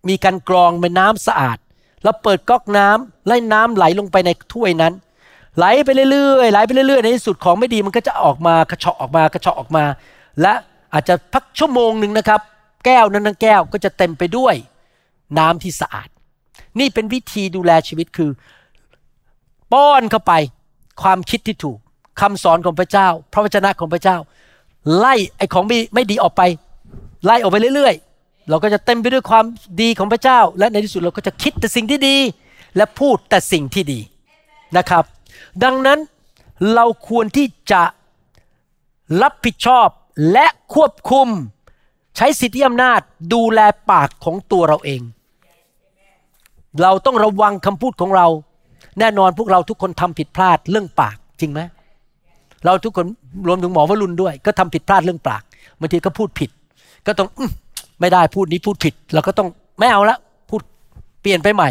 มีการกรองเป็นน้ำสะอาด แล้วเปิดก๊อกน้ำไล่น้ำไหลลงไปในถ้วยนั้น ไหลไปเรื่อยๆไหลไปเรื่อยๆในที่สุดของไม่ดีมันก็จะออกมากระเฉาะออกมากระเฉาะออกมา และอาจจะพักชั่วโมงหนึ่งนะครับ แก้วนั้นทั้งแก้วก็จะเต็มไปด้วยน้ำที่สะอาด นี่เป็นวิธีดูแลชีวิตคือ ป้อนเข้าไปความคิดที่ถูกคำสอนของพระเจ้า พระวจนะของพระเจ้า ไล่ไอ้ของไม่ไม่ดีออกไป ไล่ออกไปเรื่อยๆ เราก็จะเต็มไปด้วยความดีของพระเจ้า และในที่สุดเราก็จะคิดแต่สิ่งที่ดี และพูดแต่สิ่งที่ดีนะครับ ดังนั้นเราควรที่จะรับผิดชอบและควบคุมใช้สิทธิอำนาจดูแลปากของตัวเราเอง เราต้องระวังคำพูดของเรา แน่นอนพวกเราทุกคนทำผิดพลาดเรื่องปากจริงไหมเราทุกคนรวมถึงหมอวรุณด้วย ก็ทำผิดพลาดเรื่องปากบางทีก็พูดผิด ก็ต้องอ ไม่ได้พูดนี้พูดผิดเราก็ต้องไม่เอาละพูดเปลี่ยนไปใหม่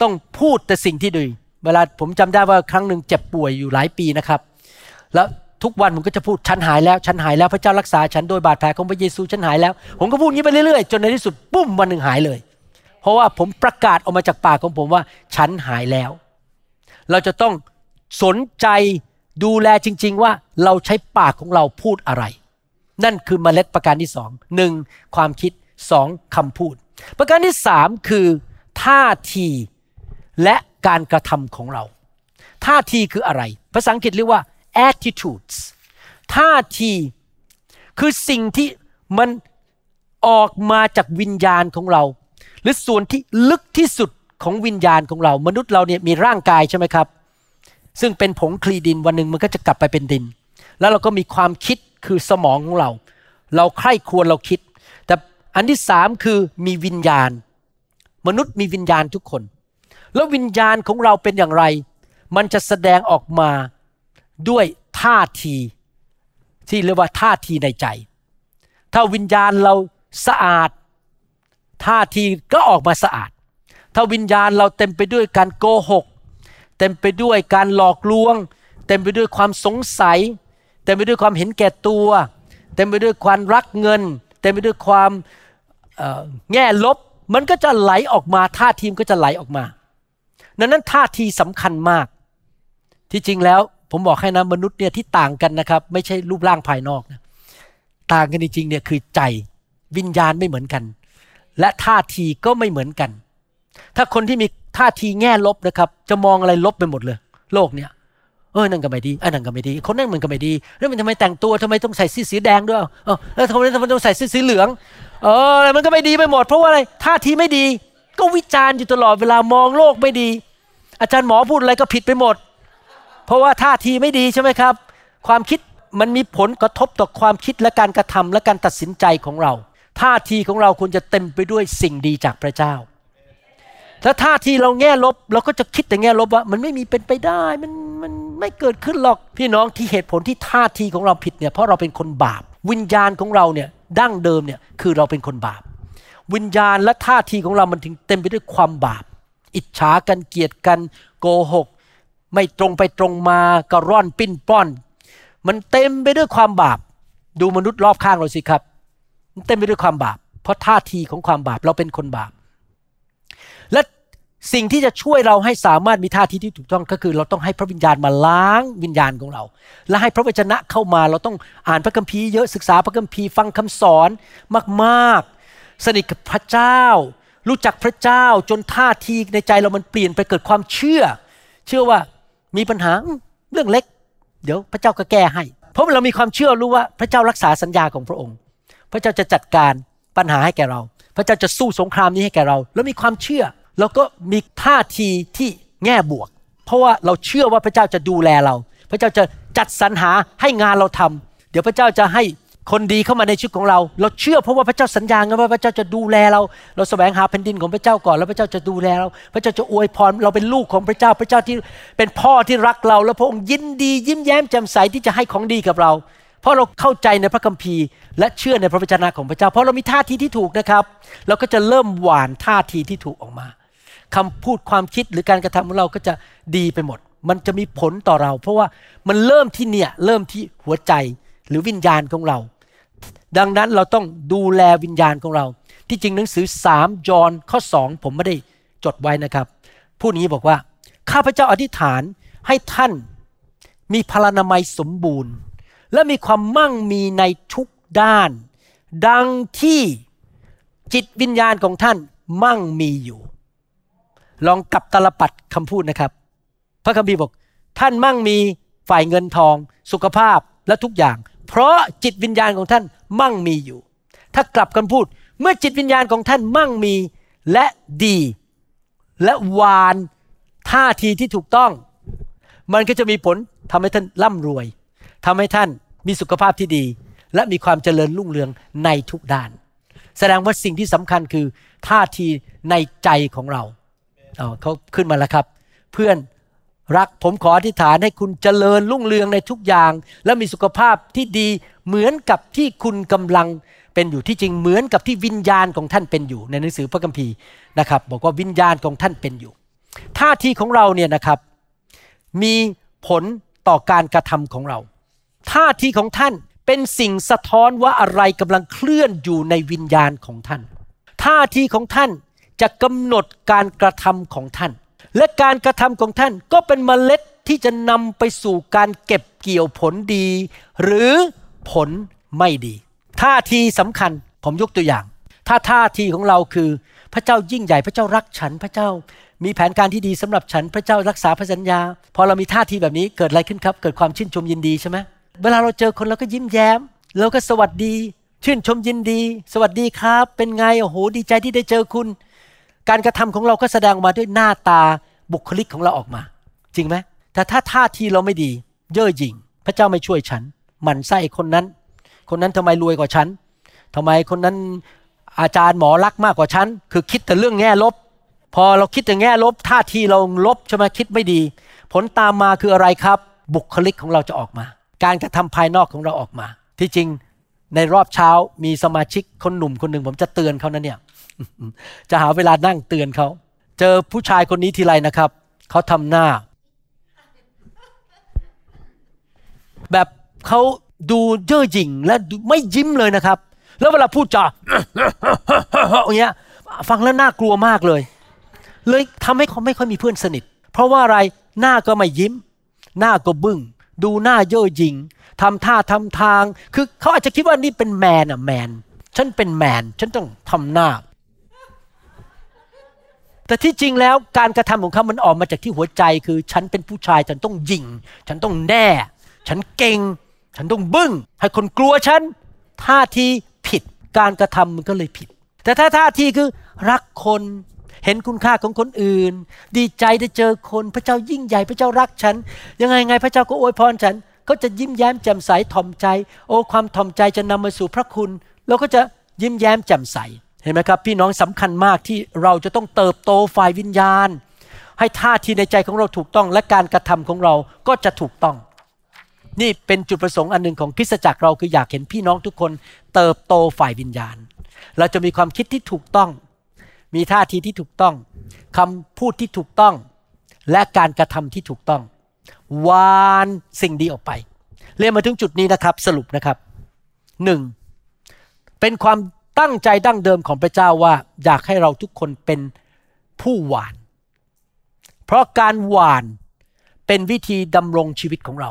ต้องพูดแต่สิ่งที่ดี เวลาผมจำได้ว่าครั้งหนึ่งเจ็บป่วยอยู่หลายปีนะครับ แล้วทุกวันผมก็จะพูดฉันหายแล้วฉันหายแล้วพระเจ้ารักษาฉันโดยบาดแผลของพระเยซูฉันหายแล้ว ผมก็พูดงี้ไปเรื่อยๆจนในที่สุดปุ้มวันหนึ่งหายเลย เพราะว่าผมประกาศออกมาจากปากของผมว่า ฉันหายแล้ว เราจะต้องสนใจดูแลจริง ๆ ว่าเราใช้ปากของเราพูดอะไร นั่นคือเมล็ดประการที่สองหนึ่งความคิดสองคำพูด ประการที่สามคือท่าทีและการกระทำของเรา ท่าทีคืออะไร ภาษาอังกฤษเรียกว่า attitudes ท่าทีคือสิ่งที่มันออกมาจากวิญญาณของเรา หรือส่วนที่ลึกที่สุดของวิญญาณของเรา มนุษย์เราเนี่ยมีร่างกายใช่ไหมครับ ซึ่งเป็นผงคลีดินวันหนึ่งมันก็จะกลับไปเป็นดิน แล้วเราก็มีความคิด คือสมองของเรา เราใคร่ควรเราคิด แต่อันที่สามคือมีวิญญาณ มนุษย์มีวิญญาณทุกคน แล้ววิญญาณของเราเป็นอย่างไร มันจะแสดงออกมาด้วยท่าที ที่เรียกว่าท่าทีในใจ ถ้าวิญญาณเราสะอาด ท่าทีก็ออกมาสะอาด ถ้าวิญญาณเราเต็มไปด้วยการโกหก เต็มไปด้วยการหลอกลวง เต็มไปด้วยความสงสัย เต็มไปด้วยความเห็นแก่ตัว เต็มไปด้วยความรักเงิน เต็มไปด้วยความแง่ลบ มันก็จะไหลออกมาท่าทีมก็จะไหลออกมา ดังนั้นท่าทีสำคัญมาก ที่จริงแล้วผมบอกให้นะมนุษย์เนี่ยที่ต่างกันนะครับ ไม่ใช่รูปร่างภายนอกนะต่างกันจริงๆเนี่ยคือใจวิญญาณไม่เหมือนกัน และท่าทีก็ไม่เหมือนกัน ถ้าคนที่มีท่าทีแง่ลบนะครับ จะมองอะไรลบไปหมดเลย โลกเนี่ย เออนั่นก็ไม่ดีอันนั้นก็ไม่ดีคนนั้นมันก็ไม่ดี แล้วมันทำไมแต่งตัวทำไมต้องใส่สื้อสีแดงด้วยเออแล้วทำไมทำไมต้องใส่สื้อสีเหลืองเอออะไรมันก็ไม่ดีไปหมด เพราะว่าอะไรท่าทีไม่ดี ก็วิจารณ์อยู่ตลอดเวลามองโลกไม่ดี อาจารย์หมอพูดอะไรก็ผิดไปหมด เพราะว่าท่าทีไม่ดีใช่ไหมครับ ความคิดมันมีผลกระทบต่อความคิดและการกระทำและการตัดสินใจของเรา ท่าทีของเราควรจะเต็มไปด้วยสิ่งดีจากพระเจ้า ถ้าท่าทีเราแง่ลบ เราก็จะคิดแต่แง่ลบว่า มันไม่มีเป็นไปได้มันมันไม่เกิดขึ้นหรอกพี่น้องที่เหตุผลที่ท่าทีของเราผิดเนี่ยเพราะเราเป็นคนบาป วิญญาณของเราเนี่ยดั้งเดิมเนี่ยคือเราเป็นคนบาป วิญญาณและท่าทีของเรามันถึงเต็มไปด้วยความบาป อิจฉากันเกลียดกันโกหก ไม่ตรงไปตรงมากระร่อนปิ้นป้อน มันเต็มไปด้วยความบาป ดูมนุษย์รอบข้างเราสิครับ มันเต็มไปด้วยความบาป เพราะท่าทีของความบาปเราเป็นคนบาป สิ่งที่จะช่วยเราให้สามารถมีท่าทีที่ถูกต้องก็คือ เราต้องให้พระวิญญาณมาล้างวิญญาณของเรา และให้พระวจนะเข้ามาเราต้องอ่านพระคัมภีร์เยอะศึกษาพระคัมภีร์ฟังคำสอนมากๆ สนิทกับพระเจ้า รู้จักพระเจ้าจนท่าทีในใจเรามันเปลี่ยนไปเกิดความเชื่อ เชื่อว่ามีปัญหาเรื่องเล็ก เดี๋ยวพระเจ้าก็แก้ให้ เพราะเรามีความเชื่อรู้ว่าพระเจ้ารักษาสัญญาของพระองค์ พระเจ้าจะจัดการปัญหาให้แก่เรา พระเจ้าจะสู้สงครามนี้ให้แก่เรา แล้วมีความเชื่อ แล้วก็มีท่าทีที่แง่บวก เพราะว่าเราเชื่อว่าพระเจ้าจะดูแลเรา พระเจ้าจะจัดสรรหาให้งานเราทำเดี๋ยวพระเจ้าจะให้คนดีเข้ามาในชีวิตของเรา เราเชื่อเพราะว่าพระเจ้าสัญญาไงว่าพระเจ้าจะดูแลเรา เราแสวงหาแผ่นดินของพระเจ้าก่อนแล้วพระเจ้าจะดูแลเรา พระเจ้าจะอวยพรเราเป็นลูกของพระเจ้า พระเจ้าที่เป็นพ่อที่รักเรา แล้วพระองค์ยินดี ยิ้มแย้มแจ่มใสที่จะให้ของดีกับเรา เพราะเราเข้าใจในพระคัมภีร์ และเชื่อในพระวจนะของพระเจ้า เพราะเรามีท่าทีที่ถูกนะครับ เราก็จะเริ่มหวานท่าทีที่ถูกออกมา คำพูดความคิดหรือการกระทำของเราก็จะดีไปหมด มันจะมีผลต่อเรา เพราะว่ามันเริ่มที่เนี่ยเริ่มที่หัวใจหรือวิญญาณของเรา ดังนั้นเราต้องดูแลวิญญาณของเรา ที่จริงหนังสือ3ยอนข้อ2ผมไม่ได้จดไว้นะครับพูดอย่างนี้บอกว่าข้าพเจ้าอธิษฐานให้ท่านมีพลานามัยสมบูรณ์ และมีความมั่งมีในทุกด้าน ดังที่จิตวิญญาณของท่านมั่งมีอยู่ ลองกลับตลปัดคำพูดนะครับ พระคัมภีร์บอก ท่านมั่งมีฝ่ายเงินทอง สุขภาพและทุกอย่าง เพราะจิตวิญญาณของท่านมั่งมีอยู่ ถ้ากลับกันพูด เมื่อจิตวิญญาณของท่านมั่งมีและดี และวานท่าทีที่ถูกต้อง มันก็จะมีผลทำให้ท่านร่ำรวยทำให้ท่านมีสุขภาพที่ดี และมีความเจริญรุ่งเรืองในทุกด้าน แสดงว่าสิ่งที่สำคัญคือท่าทีในใจของเรา เอาเขาขึ้นมาแล้วครับ เพื่อนรักผมขออธิษฐานให้คุณเจริญรุ่งเรืองในทุกอย่าง และมีสุขภาพที่ดีเหมือนกับที่คุณกำลังเป็นอยู่ที่จริงเหมือนกับที่วิญญาณของท่านเป็นอยู่ ในหนังสือพระคัมภีร์นะครับ บอกว่าวิญญาณของท่านเป็นอยู่ท่าทีของเราเนี่ยนะครับ มีผลต่อการกระทำของเราท่าทีของท่านเป็นสิ่งสะท้อนว่าอะไรกำลังเคลื่อนอยู่ในวิญญาณของท่านท่าทีของท่าน จะกำหนดการกระทำของท่าน และการกระทำของท่านก็เป็นเมล็ดที่จะนำไปสู่การเก็บเกี่ยวผลดี หรือผลไม่ดีท่าทีสำคัญผมยกตัวอย่าง ถ้าท่าทีของเราคือ พระเจ้ายิ่งใหญ่พระเจ้ารักฉันพระเจ้า มีแผนการที่ดีสำหรับฉันพระเจ้ารักษาพระสัญญา พอเรามีท่าทีแบบนี้เกิดอะไรขึ้นครับ เกิดความชื่นชมยินดีใช่ไหมเวลาเราเจอคนเราก็ยิ้มแย้มเราก็สวัสดี ชื่นชมยินดี สวัสดีครับ เป็นไงโอ้โหดีใจที่ได้เจอคุณ การกระทำของเราก็แสดงออกมาด้วยหน้าตาบุคลิกของเราออกมา จริงไหมแต่ถ้าท่าทีเราไม่ดี เย่อหยิ่ง พระเจ้าไม่ช่วยฉันหมั่นไส้คนนั้น คนนั้นทำไมรวยกว่าฉันทำไมคนนั้นอาจารย์หมอรักมากกว่าฉัน คือคิดแต่เรื่องแง่ลบ พอเราคิดแต่แง่ลบ ท่าทีเราลบใช่ไหมคิดไม่ดี ผลตามมาคืออะไรครับ บุคลิกของเราจะออกมา การกระทำภายนอกของเราออกมา ที่จริงในรอบเช้ามีสมาชิกคนหนุ่มคนหนึ่งผมจะเตือนเขานะเนี่ย จะหาเวลานั่งเตือนเขา เจอผู้ชายคนนี้ทีไรนะครับ เขาทำหน้า แบบเขาดูเย่อหยิ่งและไม่ยิ้มเลยนะครับ แล้วเวลาพูดจาอย่างเงี้ยฟังแล้วน่ากลัวมากเลย เลยทำให้เขาไม่ค่อยมีเพื่อนสนิท เพราะว่าอะไรหน้าก็ไม่ยิ้ม หน้าก็บึง้ง ดูหน้าเย่อหยิ่งทำท่าทำทาง คือเขาอาจจะคิดว่านี่เป็นแมนอะแมน ฉันเป็นแมน ฉันต้องทำหน้า แต่ที่จริงแล้วการกระทำของเขามันออกมาจากที่หัวใจคือ ฉันเป็นผู้ชายฉันต้องยิง ฉันต้องแน่ ฉันเก่ง ฉันต้องบึง้ง ให้คนกลัวฉันท่าทีผิดการกระทำมันก็เลยผิด แต่ถ้าท่าทีคือรักคนเห็นคุณค่าของคนอื่น ดีใจได้เจอคนพระเจ้ายิ่งใหญ่พระเจ้ารักฉัน ยังไงไงพระเจ้าก็อวยพรฉัน ก็จะยิ้มแย้มแจ่มใสถ่อมใจ โอ้ความถ่อมใจจะนำมาสู่พระคุณ เราก็จะยิ้มแย้มแจ่มใส เห็นไหมครับพี่น้องสำคัญมากที่เราจะต้องเติบโตฝ่ายวิญญาณ ให้ท่าทีในใจของเราถูกต้องและการกระทำของเราก็จะถูกต้อง นี่เป็นจุดประสงค์อันหนึ่งของคริสตจักรเราคืออยากเห็นพี่น้องทุกคนเติบโตฝ่ายวิญญาณ เราจะมีความคิดที่ถูกต้อง มีท่าทีที่ถูกต้องคำพูดที่ถูกต้อง และการกระทำที่ถูกต้องวานสิ่งดีออกไป เรียนมาถึงจุดนี้นะครับสรุปนะครับหนึ่งเป็นความ ตั้งใจดั้งเดิมของพระเจ้าว่าอยากให้เราทุกคนเป็นผู้หวาน เพราะการหวานเป็นวิธีดำรงชีวิตของเรา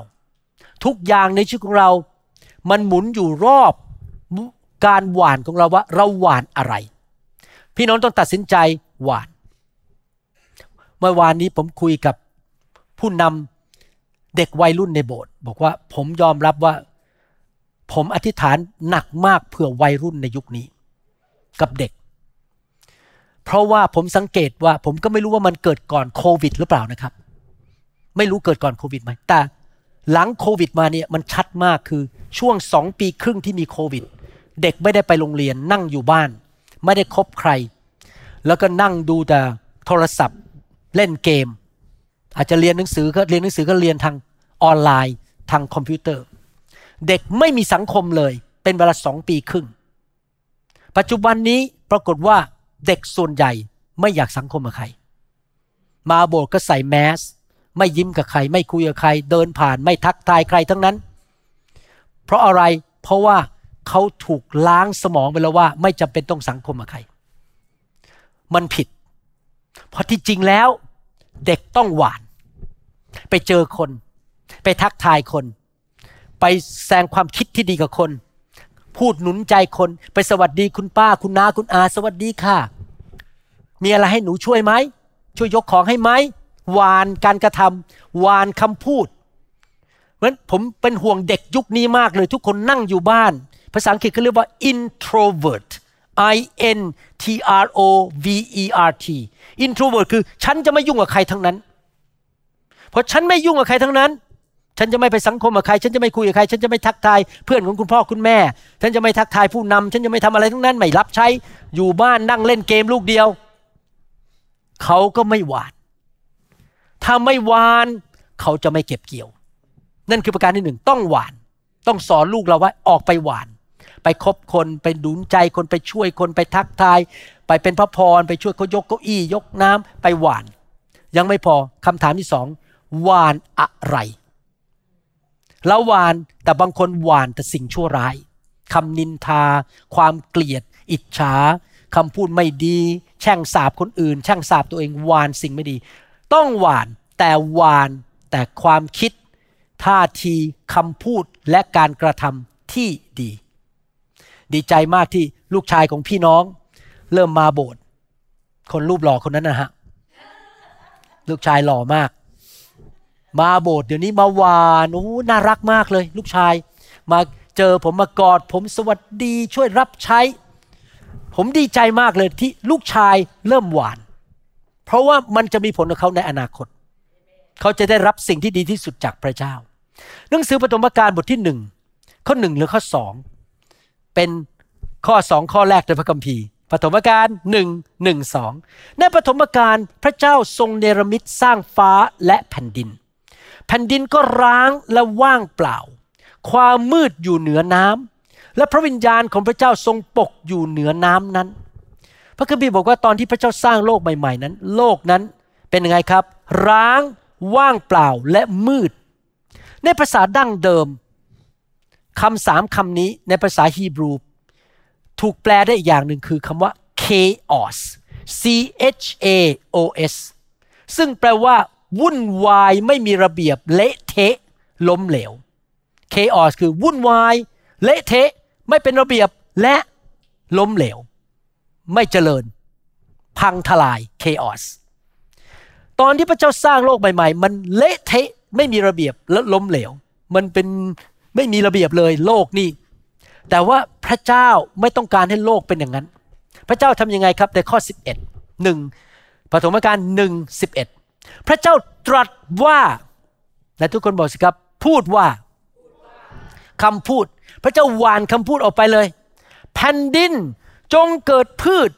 ทุกอย่างในชีวิตของเรา มันหมุนอยู่รอบการหวานของเราว่าเราหวานอะไร พี่น้องต้องตัดสินใจหวาน เมื่อวานนี้ผมคุยกับผู้นำเด็กวัยรุ่นในโบสถ์บอกว่าผมยอมรับว่าผมอธิษฐานหนักมากเผื่อวัยรุ่นในยุคนี้ กับเด็ก เพราะว่าผมสังเกตว่าผมก็ไม่รู้ว่ามันเกิดก่อนโควิด หรือเปล่านะครับ ไม่รู้เกิดก่อนโควิดไหมแต่หลังโควิดมาเนี่ยมันชัดมากคือช่วงสองปีครึ่งที่มีโควิด เด็กไม่ได้ไปโรงเรียนนั่งอยู่บ้าน ไม่ได้คบใคร แล้วก็นั่งดูแต่โทรศัพท์เล่นเกม อาจจะเรียนหนังสือก็เรียนหนังสือก็เรียนทางออนไลน์ทางคอมพิวเตอร์ เด็กไม่มีสังคมเลย เป็นเวลาสองปีครึ่ง ปัจจุบันนี้ปรากฏว่าเด็กส่วนใหญ่ไม่อยากสังคมกับใคร มาโบสถ์ก็ใส่แมส ไม่ยิ้มกับใคร ไม่คุยกับใคร เดินผ่านไม่ทักทายใครทั้งนั้น เพราะอะไรเพราะว่าเขาถูกล้างสมองไปแล้วว่า ไม่จำเป็นต้องสังคมกับใคร มันผิด เพราะที่จริงแล้วเด็กต้องหวาน ไปเจอคน ไปทักทายคน ไปแสดงความคิดที่ดีกับคน พูดหนุนใจคนไปสวัสดีคุณป้าคุณนาคุณอาสวัสดีค่ะ มีอะไรให้หนูช่วยไหม ช่วยยกของให้ไหมหวานการกระทำหวานคำพูดเพราะฉะนั้นผมเป็นห่วงเด็กยุคนี้มากเลย ทุกคนนั่งอยู่บ้าน ภาษาอังกฤษเขาเรียกว่า introvert I N T R O V E R T introvert คือ ฉันจะไม่ยุ่งกับใครทั้งนั้น เพราะฉันไม่ยุ่งกับใครทั้งนั้น ฉันจะไม่ไปสังคมกับใคร ฉันจะไม่คุยกับใคร ฉันจะไม่ทักทายเพื่อนของคุณพ่อคุณแม่ ฉันจะไม่ทักทายผู้นำฉันจะไม่ทำอะไรทั้งนั้น ไม่รับใช้ อยู่บ้านนั่งเล่นเกมลูกเดียว เขาก็ไม่หวาน ถ้าไม่หวาน เขาจะไม่เก็บเกี่ยว นั่นคือประการที่หนึ่งต้องหวาน ต้องสอนลูกเราว่าออกไปหวาน ไปคบคน ไปดุนใจคน ไปช่วยคน ไปทักทาย ไปเป็นพระพร ไปช่วยเขายกเก้าอี้ ยกน้ำไปหวาน ยังไม่พอคำถามที่สองหวานอะไร แล้วหวานแต่บางคนหวานแต่สิ่งชั่วร้ายคำนินทา ความเกลียด อิจฉาคำพูดไม่ดี แช่งสาบคนอื่น แช่งสาบตัวเองหวานสิ่งไม่ดี ต้องหวานแต่หวานแต่ความคิด ท่าทีคำพูดและการกระทำที่ดี ดีใจมากที่ลูกชายของพี่น้อง เริ่มมาโบสถ์คนรูปหล่อคนนั้นนะฮะลูกชายหล่อมาก มาโบสถ์เดี๋ยวนี้มาหวานโอ้น่ารักมากเลย ลูกชาย มาเจอผมมากอด ผมสวัสดีช่วยรับใช้ ผมดีใจมากเลยที่ลูกชายเริ่มหวาน เพราะว่ามันจะมีผลกับเขาในอนาคต เขาจะได้รับสิ่งที่ดีที่สุดจากพระเจ้า หนังสือปฐมกาลบทที่หนึ่งข้อหนึ่งหรือข้อสองเป็นข้อสองข้อแรกในพระคัมภีร์ปฐมกาลหนึ่งหนึ่งสองในปฐมกาลพระเจ้าทรงเนรมิตสร้างฟ้าและแผ่นดิน แผ่นดินก็ร้างและว่างเปล่า ความมืดอยู่เหนือน้ำและพระวิญญาณของพระเจ้าทรงปกอยู่เหนือน้ำนั้น พระคัมภีร์บอกว่าตอนที่พระเจ้าสร้างโลกใหม่ ๆ นั้น โลกนั้นเป็นยังไงครับ ร้างว่างเปล่าและมืด ในภาษาดั้งเดิมคำสามคำนี้ในภาษาฮีบรู ถูกแปลได้อีกอย่างหนึ่งคือคำว่า chaos C H A O S ซึ่งแปลว่า วุ่นวายไม่มีระเบียบเละเทะล้มเหลว chaos คือวุ่นวาย เละเทะไม่เป็นระเบียบและล้มเหลว ไม่เจริญ พังทลาย chaos ตอนที่พระเจ้าสร้างโลกใหม่ ๆ มันเละเทะไม่มีระเบียบและล้มเหลว มันเป็นไม่มีระเบียบเลยโลกนี่ แต่ว่าพระเจ้าไม่ต้องการให้โลกเป็นอย่างนั้น พระเจ้าทำยังไงครับในข้อ 11 1ปฐมกาล1 11 พระเจ้าตรัสว่าและทุกคนบอกสิครับพูดว่าคำพูด พระเจ้าหวานคำพูดออกไปเลย แผ่นดินจงเกิดพืช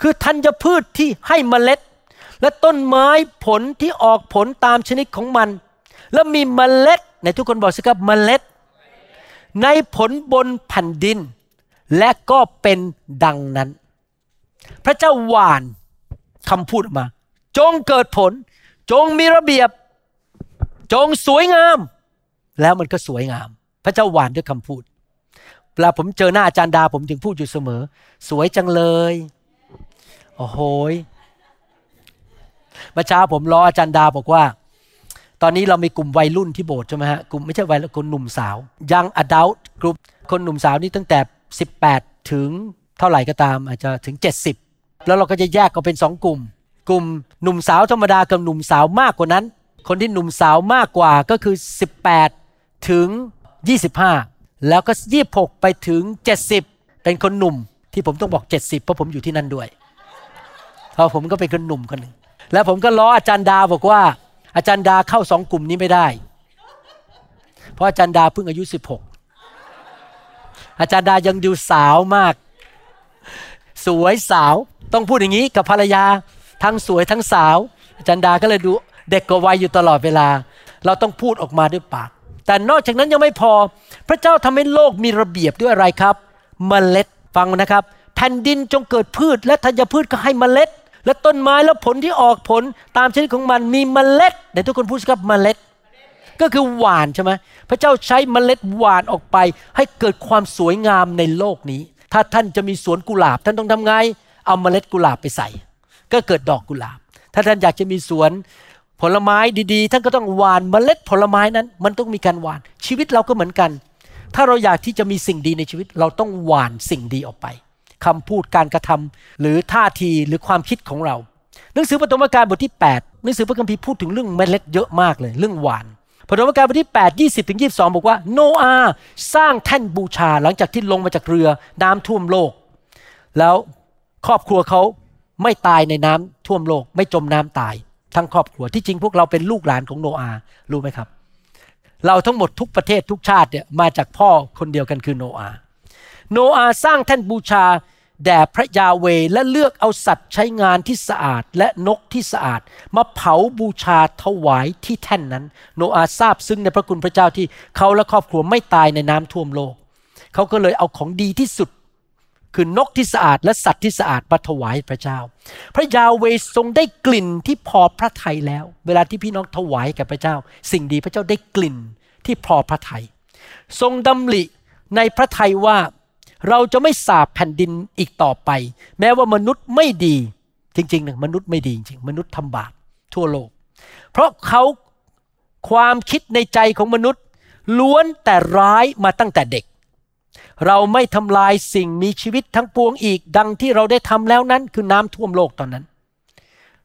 คือธัญพืชที่ให้เมล็ด และต้นไม้ผลที่ออกผลตามชนิดของมัน แล้วมีเมล็ดในทุกคนบอกสิครับเมล็ด ในผลบนแผ่นดิน และก็เป็นดังนั้น พระเจ้าหวานคำพูดออกมา จงเกิดผล จงมีระเบียบ จงสวยงาม แล้วมันก็สวยงาม พระเจ้าหวานด้วยคำพูดเวลาผมเจอหน้าอาจารย์ดาผมถึงพูดอยู่เสมอ สวยจังเลยโอ้โหเมื่อเช้าผมล้ออาจารย์ดาบอกว่า ตอนนี้เรามีกลุ่มวัยรุ่นที่โบสถ์ใช่ไหมฮะกลุ่มไม่ใช่วัยรุ่นคนหนุ่มสาวยัง adult กลุ่มคนหนุ่มสาวนี่ตั้งแต่ 18 ถึงเท่าไหร่ก็ตาม อาจจะถึง 70 แล้วเราก็จะแยกออกเป็นสองกลุ่ม กลุ่มหนุ่มสาวธรรมดากับหนุ่มสาวมากกว่านั้น คนที่หนุ่มสาวมากกว่าก็คือ 18 ถึง 25 แล้วก็ 26 ไปถึง 70 เป็นคนหนุ่มที่ผมต้องบอก 70 เพราะผมอยู่ที่นั่นด้วย เพราะผมก็เป็นคนหนุ่มคนหนึ่งแล้วผมก็ล้ออาจารย์ดาบอกว่า อาจารย์ดาเข้าสองกลุ่มนี้ไม่ได้ เพราะอาจารย์ดาเพิ่งอายุ 16 อาจารย์ดายังดูสาวมาก สวยสาวต้องพูดอย่างนี้กับภรรยา ทั้งสวยทั้งสาว อาจารย์ดาก็เลยดูเด็กกว่าวัยอยู่ตลอดเวลา เราต้องพูดออกมาด้วยปาก แต่นอกจากนั้นยังไม่พอ พระเจ้าทำให้โลกมีระเบียบด้วยอะไรครับเมล็ดฟังนะครับ แผ่นดินจงเกิดพืช และธัญพืชก็ให้เมล็ด และต้นไม้แล้วผลที่ออกผลตามชนิดของมันมีเมล็ดเดี๋ยวทุกคนพูดครับเมล็ด ก็คือหวานใช่ไหมพระเจ้าใช้เมล็ดหวานออกไป ให้เกิดความสวยงามในโลกนี้ ถ้าท่านจะมีสวนกุหลาบ ท่านต้องทำไงเอาเมล็ดกุหลาบไปใส่ ก็เกิดดอกกุหลาบ ถ้าท่านอยากจะมีสวนผลไม้ดีๆ ท่านก็ต้องหวานเมล็ดผลไม้นั้น มันต้องมีการหวาน ชีวิตเราก็เหมือนกัน ถ้าเราอยากที่จะมีสิ่งดีในชีวิต เราต้องหวานสิ่งดีออกไปคำพูดการกระทำหรือท่าทีหรือความคิดของเรา หนังสือปฐมกาลบทที่ 8 หนังสือพระคัมภีร์พูดถึงเรื่องเมล็ดเยอะมากเลยเรื่องหวานปฐมกาลบทที่ 8 20ถึง22 บอกว่า โนอาสร้างแท่นบูชาหลังจากที่ลงมาจากเรือน้ำท่วมโลก แล้วครอบครัวเขา ไม่ตายในน้ำท่วมโลก ไม่จมน้ำตาย ทั้งครอบครัวที่จริงพวกเราเป็นลูกหลานของโนอาห์รู้ไหมครับ เราทั้งหมดทุกประเทศทุกชาติเนี่ยมาจากพ่อคนเดียวกันคือโนอาห์โนอาห์สร้างแท่นบูชาแด่พระยาเวและเลือกเอาสัตว์ใช้งานที่สะอาดและนกที่สะอาด มาเผาบูชาถวายที่แท่นนั้น โนอาห์ทราบซึ้งในพระคุณพระเจ้าที่เขาและครอบครัวไม่ตายในน้ำท่วมโลก เขาก็เลยเอาของดีที่สุด คือนกที่สะอาดและสัตว์ที่สะอาดมาถวายพระเจ้า พระยาเวทรงได้กลิ่นที่พอพระทัยแล้ว เวลาที่พี่น้องถวายแก่พระเจ้า สิ่งดีพระเจ้าได้กลิ่นที่พอพระทัยทรงดำริในพระทัยว่าเราจะไม่สาบแผ่นดินอีกต่อไป แม้ว่ามนุษย์ไม่ดีจริงๆนะมนุษย์ไม่ดีจริงมนุษย์ทำบาปทั่วโลก เพราะเขาความคิดในใจของมนุษย์ ล้วนแต่ร้ายมาตั้งแต่เด็ก เราไม่ทำลายสิ่งมีชีวิตทั้งปวงอีก ดังที่เราได้ทำแล้วนั้นคือน้ำท่วมโลกตอนนั้น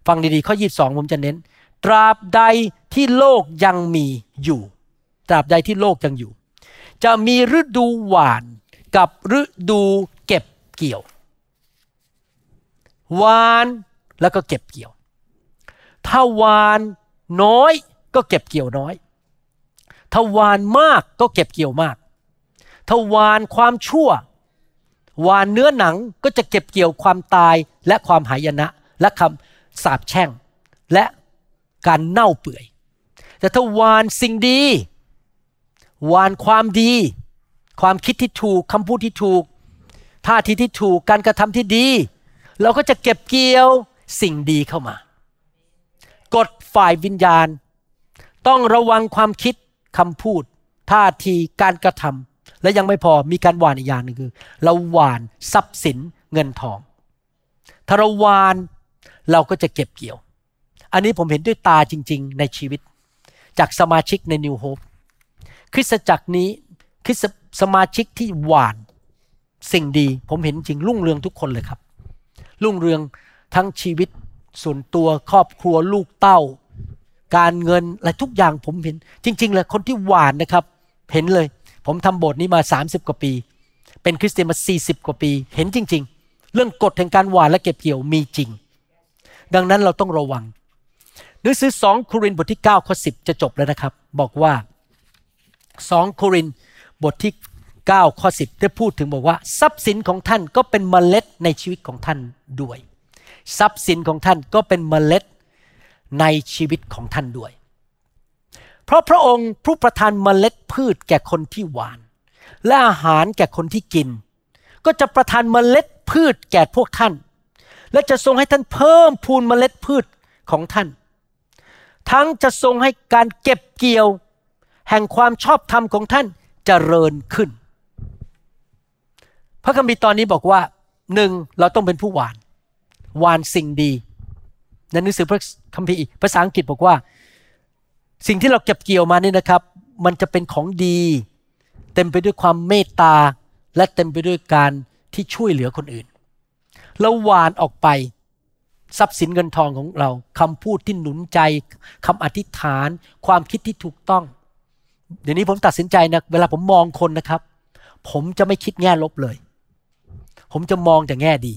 ฟังดีๆ ข้อ 22 ผมจะเน้น ตราบใดที่โลกยังมีอยู่ ตราบใดที่โลกยังอยู่ จะมีฤดูหวานกับฤดูเก็บเกี่ยว หวานแล้วก็เก็บเกี่ยว ถ้าหวานน้อยก็เก็บเกี่ยวน้อย ถ้าหวานมากก็เก็บเกี่ยวมาก ถ้าหวานความชั่วหวานเนื้อหนังก็จะเก็บเกี่ยวความตายและความหายนะและคำสาปแช่ง และการเน่าเปื่อย แต่ถ้าหวานสิ่งดีหวานความดี ความคิดที่ถูกคำพูดที่ถูกท่าทีที่ถูกการกระทำที่ดี เราก็จะเก็บเกี่ยวสิ่งดีเข้ามากฎฝ่ายวิญญาณ ต้องระวังความคิดคำพูด ท่าทีการกระทำ และยังไม่พอมีการหวานอีกอย่างหนึ่งคือ เราหวานทรัพย์สินเงินทอง ถ้าเราหวานเราก็จะเก็บเกี่ยว อันนี้ผมเห็นด้วยตาจริง ๆ ในชีวิต จากสมาชิกในนิวโฮปคริสตจักรนี้คริสสมาชิกที่หวานสิ่งดี ผมเห็นจริงรุ่งเรืองทุกคนเลยครับ รุ่งเรืองทั้งชีวิตส่วนตัวครอบครัวลูกเต้า การเงินอะไรทุกอย่างผมเห็น จริง ๆ เลยคนที่หวานนะครับ เห็นเลย ผมทำโบสถ์นี้มา 30 กว่าปี เป็นคริสเตียนมา 40 กว่าปี เห็นจริง ๆ เรื่องกฎแห่งการหวานและเก็บเกี่ยวมีจริง ดังนั้นเราต้องระวังหนังสือ2โครินธ์บทที่9ข้อ10 จะจบแล้วนะครับ บอกว่า 2 โครินธ์บทที่9ข้อ10 ได้พูดถึงบอกว่า ทรัพย์สินของท่านก็เป็นเมล็ดในชีวิตของท่านด้วย ทรัพย์สินของท่านก็เป็นเมล็ดในชีวิตของท่านด้วย เพราะพระองค์ผู้ประทานเมล็ดพืชแก่คนที่หวาน และอาหารแก่คนที่กิน ก็จะประทานเมล็ดพืชแก่พวกท่าน และจะทรงให้ท่านเพิ่มพูนเมล็ดพืชของท่าน ทั้งจะทรงให้การเก็บเกี่ยว แห่งความชอบธรรมของท่านเจริญขึ้น พระคัมภีร์ตอนนี้บอกว่าหนึ่งเราต้องเป็นผู้หวาน หวานสิ่งดีในหนังสือพระคัมภีร์ภาษาอังกฤษบอกว่า สิ่งที่เราเก็บเกี่ยวมานี่นะครับ มันจะเป็นของดี เต็มไปด้วยความเมตตา และเต็มไปด้วยการที่ช่วยเหลือคนอื่นเราหวานออกไปทรัพย์สินเงินทองของเราคำพูดที่หนุนใจคำอธิษฐาน ความคิดที่ถูกต้อง เดี๋ยวนี้ผมตัดสินใจนะเวลาผมมองคนนะครับ ผมจะไม่คิดแง่ลบเลย ผมจะมองแต่แง่ดี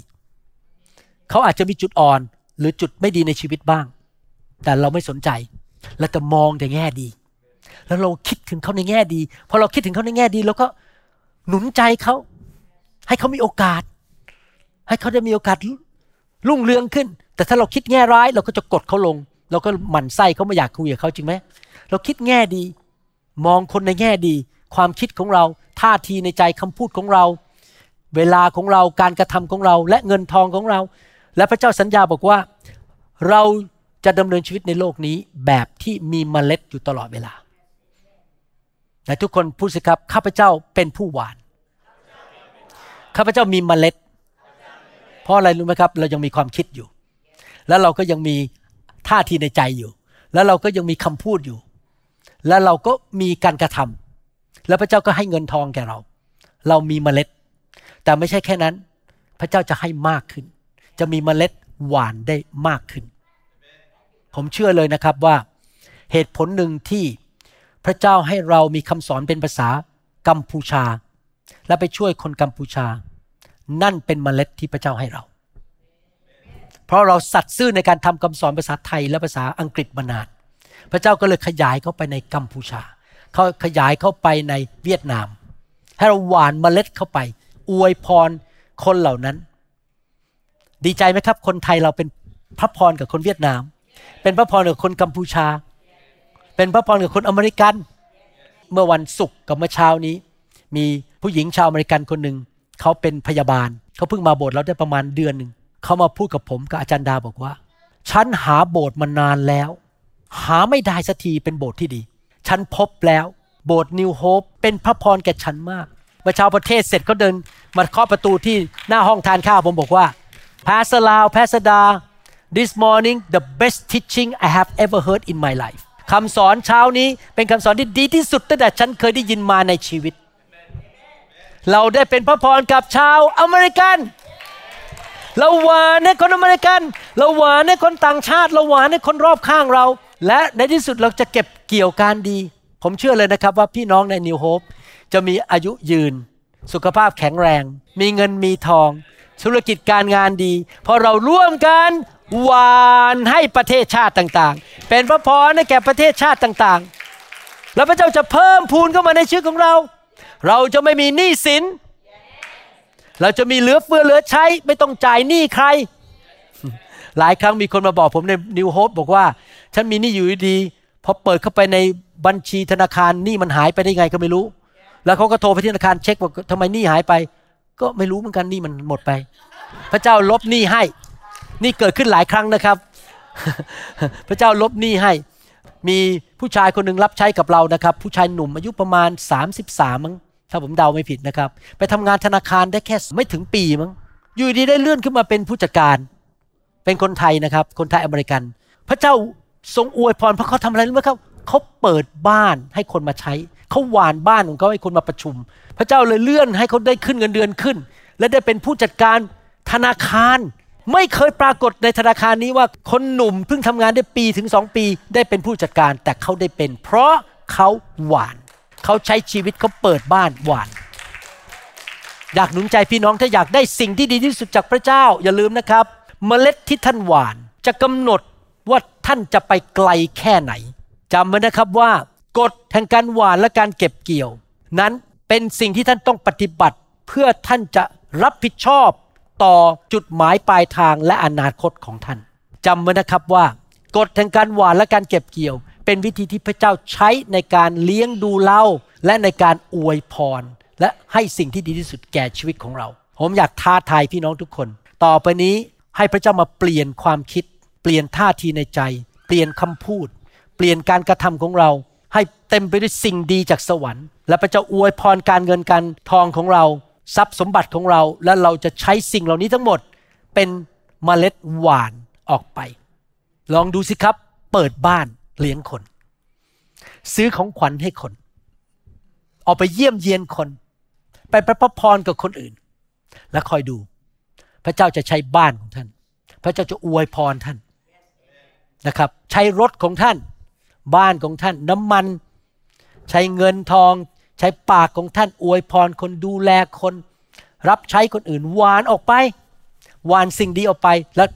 เขาอาจจะมีจุดอ่อนหรือจุดไม่ดีในชีวิตบ้าง แต่เราไม่สนใจ เราจะมองแต่แง่ดี แล้วเราคิดถึงเขาในแง่ดีพอเราคิดถึงเขาในแง่ดีเราก็หนุนใจเขา ให้เขามีโอกาส ให้เขาได้มีโอกาสรุ่งเรืองขึ้น แต่ถ้าเราคิดแง่ร้าย เราก็จะกดเขาลง เราก็หมั่นไส้เขาไม่อยากคุยกับเขาจริงไหมเราคิดแง่ดี มองคนในแง่ดี ความคิดของเราท่าทีในใจคำพูดของเรา เวลาของเราการกระทำของเรา และเงินทองของเรา และพระเจ้าสัญญาบอกว่า เรา จะดำเนินชีวิตในโลกนี้แบบที่มีเมล็ดอยู่ตลอดเวลาแต่ทุกคนพูดสิครับข้าพเจ้าเป็นผู้หวาน ข้าพเจ้ามีเมล็ด เพราะอะไรรู้ไหมครับ เรายังมีความคิดอยู่ แล้วเราก็ยังมีท่าทีในใจอยู่ แล้วเราก็ยังมีคำพูดอยู่ แล้วเราก็มีการกระทำแล้วพระเจ้าก็ให้เงินทองแก่เรา เรามีเมล็ด แต่ไม่ใช่แค่นั้น พระเจ้าจะให้มากขึ้น จะมีเมล็ดหวานได้มากขึ้น ผมเชื่อเลยนะครับว่าเหตุผลหนึ่งที่พระเจ้าให้เรามีคำสอนเป็นภาษากัมพูชา และไปช่วยคนกัมพูชา นั่นเป็นเมล็ดที่พระเจ้าให้เรา เพราะเราสัตย์ซื่อในการทำคำสอนภาษาไทยและภาษาอังกฤษมานาน พระเจ้าก็เลยขยายเข้าไปในกัมพูชา เขาขยายเข้าไปในเวียดนาม ให้เราหวานเมล็ดเข้าไป อวยพรคนเหล่านั้น ดีใจไหมครับ คนไทยเราเป็นพระพรกับคนเวียดนาม เป็นพระพรกับคนกัมพูชา เป็นพระพรกับคนอเมริกัน เมื่อวันศุกร์กับเมื่อเช้านี้ มีผู้หญิงชาวอเมริกันคนหนึ่งเขาเป็นพยาบาลเขาเพิ่งมาโบสถ์เราได้ประมาณเดือนหนึ่งเขามาพูดกับผมกับอาจารย์ดาบอกว่า ฉันหาโบสถ์มานานแล้ว หาไม่ได้สักทีเป็นโบสถ์ที่ดี ฉันพบแล้ว โบสถ์นิวโฮปเป็นพระพรแก่ฉันมากเมื่อเช้าพอเทศน์เสร็จเขาเดินมาเคาะประตูที่หน้าห้องทานข้าวผมบอกว่า Pastor Lau Pastor Da this morning the best teaching I have ever heard in my life คำสอนเช้านี้เป็นคำสอนที่ดีที่สุดตั้งแต่ฉันเคยได้ยินมาในชีวิต เราได้เป็นพระพรกับชาวอเมริกัน เราหวานให้คนอเมริกัน เราหวานให้คนต่างชาติ เราหวานให้คนรอบข้างเรา และในที่สุดเราจะเก็บเกี่ยวการดี ผมเชื่อเลยนะครับว่าพี่น้องในนิวโฮปจะมีอายุยืน สุขภาพแข็งแรง มีเงินมีทอง ธุรกิจการงานดี เพราะเราร่วมกัน หวานให้ประเทศชาติต่างๆ เป็นพระพรให้แก่ประเทศชาติต่างๆ แล้วพระเจ้าจะเพิ่มพูนเข้ามาในชีวิตของเรา เราจะไม่มีหนี้สิน เราจะมีเหลือเฟือเหลือใช้ ไม่ต้องจ่ายหนี้ใคร หลายครั้งมีคนมาบอกผมในนิวโฮปบอกว่า ฉันมีหนี้อยู่ดีพอเปิดเข้าไปในบัญชีธนาคารหนี้มันหายไปได้ไงก็ไม่รู้ แล้วเขาก็โทรไปที่ธนาคารเช็คว่าทำไมหนี้หายไป ก็ไม่รู้เหมือนกันหนี้มันหมดไป พระเจ้าลบหนี้ให้ นี่เกิดขึ้นหลายครั้งนะครับ พระเจ้าลบหนี้ให้ มีผู้ชายคนหนึ่งรับใช้กับเรานะครับ ผู้ชายหนุ่มอายุประมาณ 33มั้งถ้าผมเดาไม่ผิดนะครับ ไปทำงานธนาคารได้แค่ไม่ถึงปีมั้งอยู่ดีได้เลื่อนขึ้นมาเป็นผู้จัดการ เป็นคนไทยนะครับ คนไทยอเมริกัน พระเจ้าทรงอวยพรเพราะเขาทำอะไรรู้ไหมครับเขาเปิดบ้านให้คนมาใช้เขาหวานบ้านของเขาให้คนมาประชุม พระเจ้าเลยเลื่อนให้เขาได้ขึ้นเงินเดือนขึ้น และได้เป็นผู้จัดการธนาคาร ไม่เคยปรากฏในธนาคารนี้ว่าคนหนุ่มเพิ่งทำงานได้ปีถึงสองปี ได้เป็นผู้จัดการ แต่เขาได้เป็น เพราะเขาหวาน เขาใช้ชีวิตเขาเปิดบ้านหวาน อยากหนุนใจพี่น้องถ้าอยากได้สิ่งที่ดีที่สุดจากพระเจ้า อย่าลืมนะครับ เมล็ดที่ท่านหวาน จะกำหนดว่าท่านจะไปไกลแค่ไหนจำไว้นะครับว่ากฎแห่งการหวานและการเก็บเกี่ยว นั้นเป็นสิ่งที่ท่านต้องปฏิบัติ เพื่อท่านจะรับผิดชอบ ต่อจุดหมายปลายทางและอนาคตของท่านจำไว้นะครับว่ากฎแห่งการหวานและการเก็บเกี่ยว เป็นวิธีที่พระเจ้าใช้ในการเลี้ยงดูเราและในการอวยพร และให้สิ่งที่ดีที่สุดแก่ชีวิตของเรา ผมอยากท้าทายพี่น้องทุกคน ต่อไปนี้ให้พระเจ้ามาเปลี่ยนความคิด เปลี่ยนท่าทีในใจ เปลี่ยนคำพูด เปลี่ยนการกระทำของเรา ให้เต็มไปด้วยสิ่งดีจากสวรรค์ และพระเจ้าอวยพรการเงินการทองของเรา ทรัพย์สมบัติของเราและเราจะใช้สิ่งเหล่านี้ทั้งหมดเป็นเมล็ดหวานออกไป ลองดูสิครับ เปิดบ้านเลี้ยงคน ซื้อของขวัญให้คน ออกไปเยี่ยมเยียนคน ไปประพระพรกับคนอื่น และคอยดู พระเจ้าจะใช้บ้านของท่าน พระเจ้าจะอวยพรท่านนะครับ ใช้รถของท่าน บ้านของท่านน้ำมัน ใช้เงินทอง ใช้ปากของท่านอวยพรคนดูแลคน รับใช้คนอื่นวานออกไปวานสิ่งดีออกไป แล้ว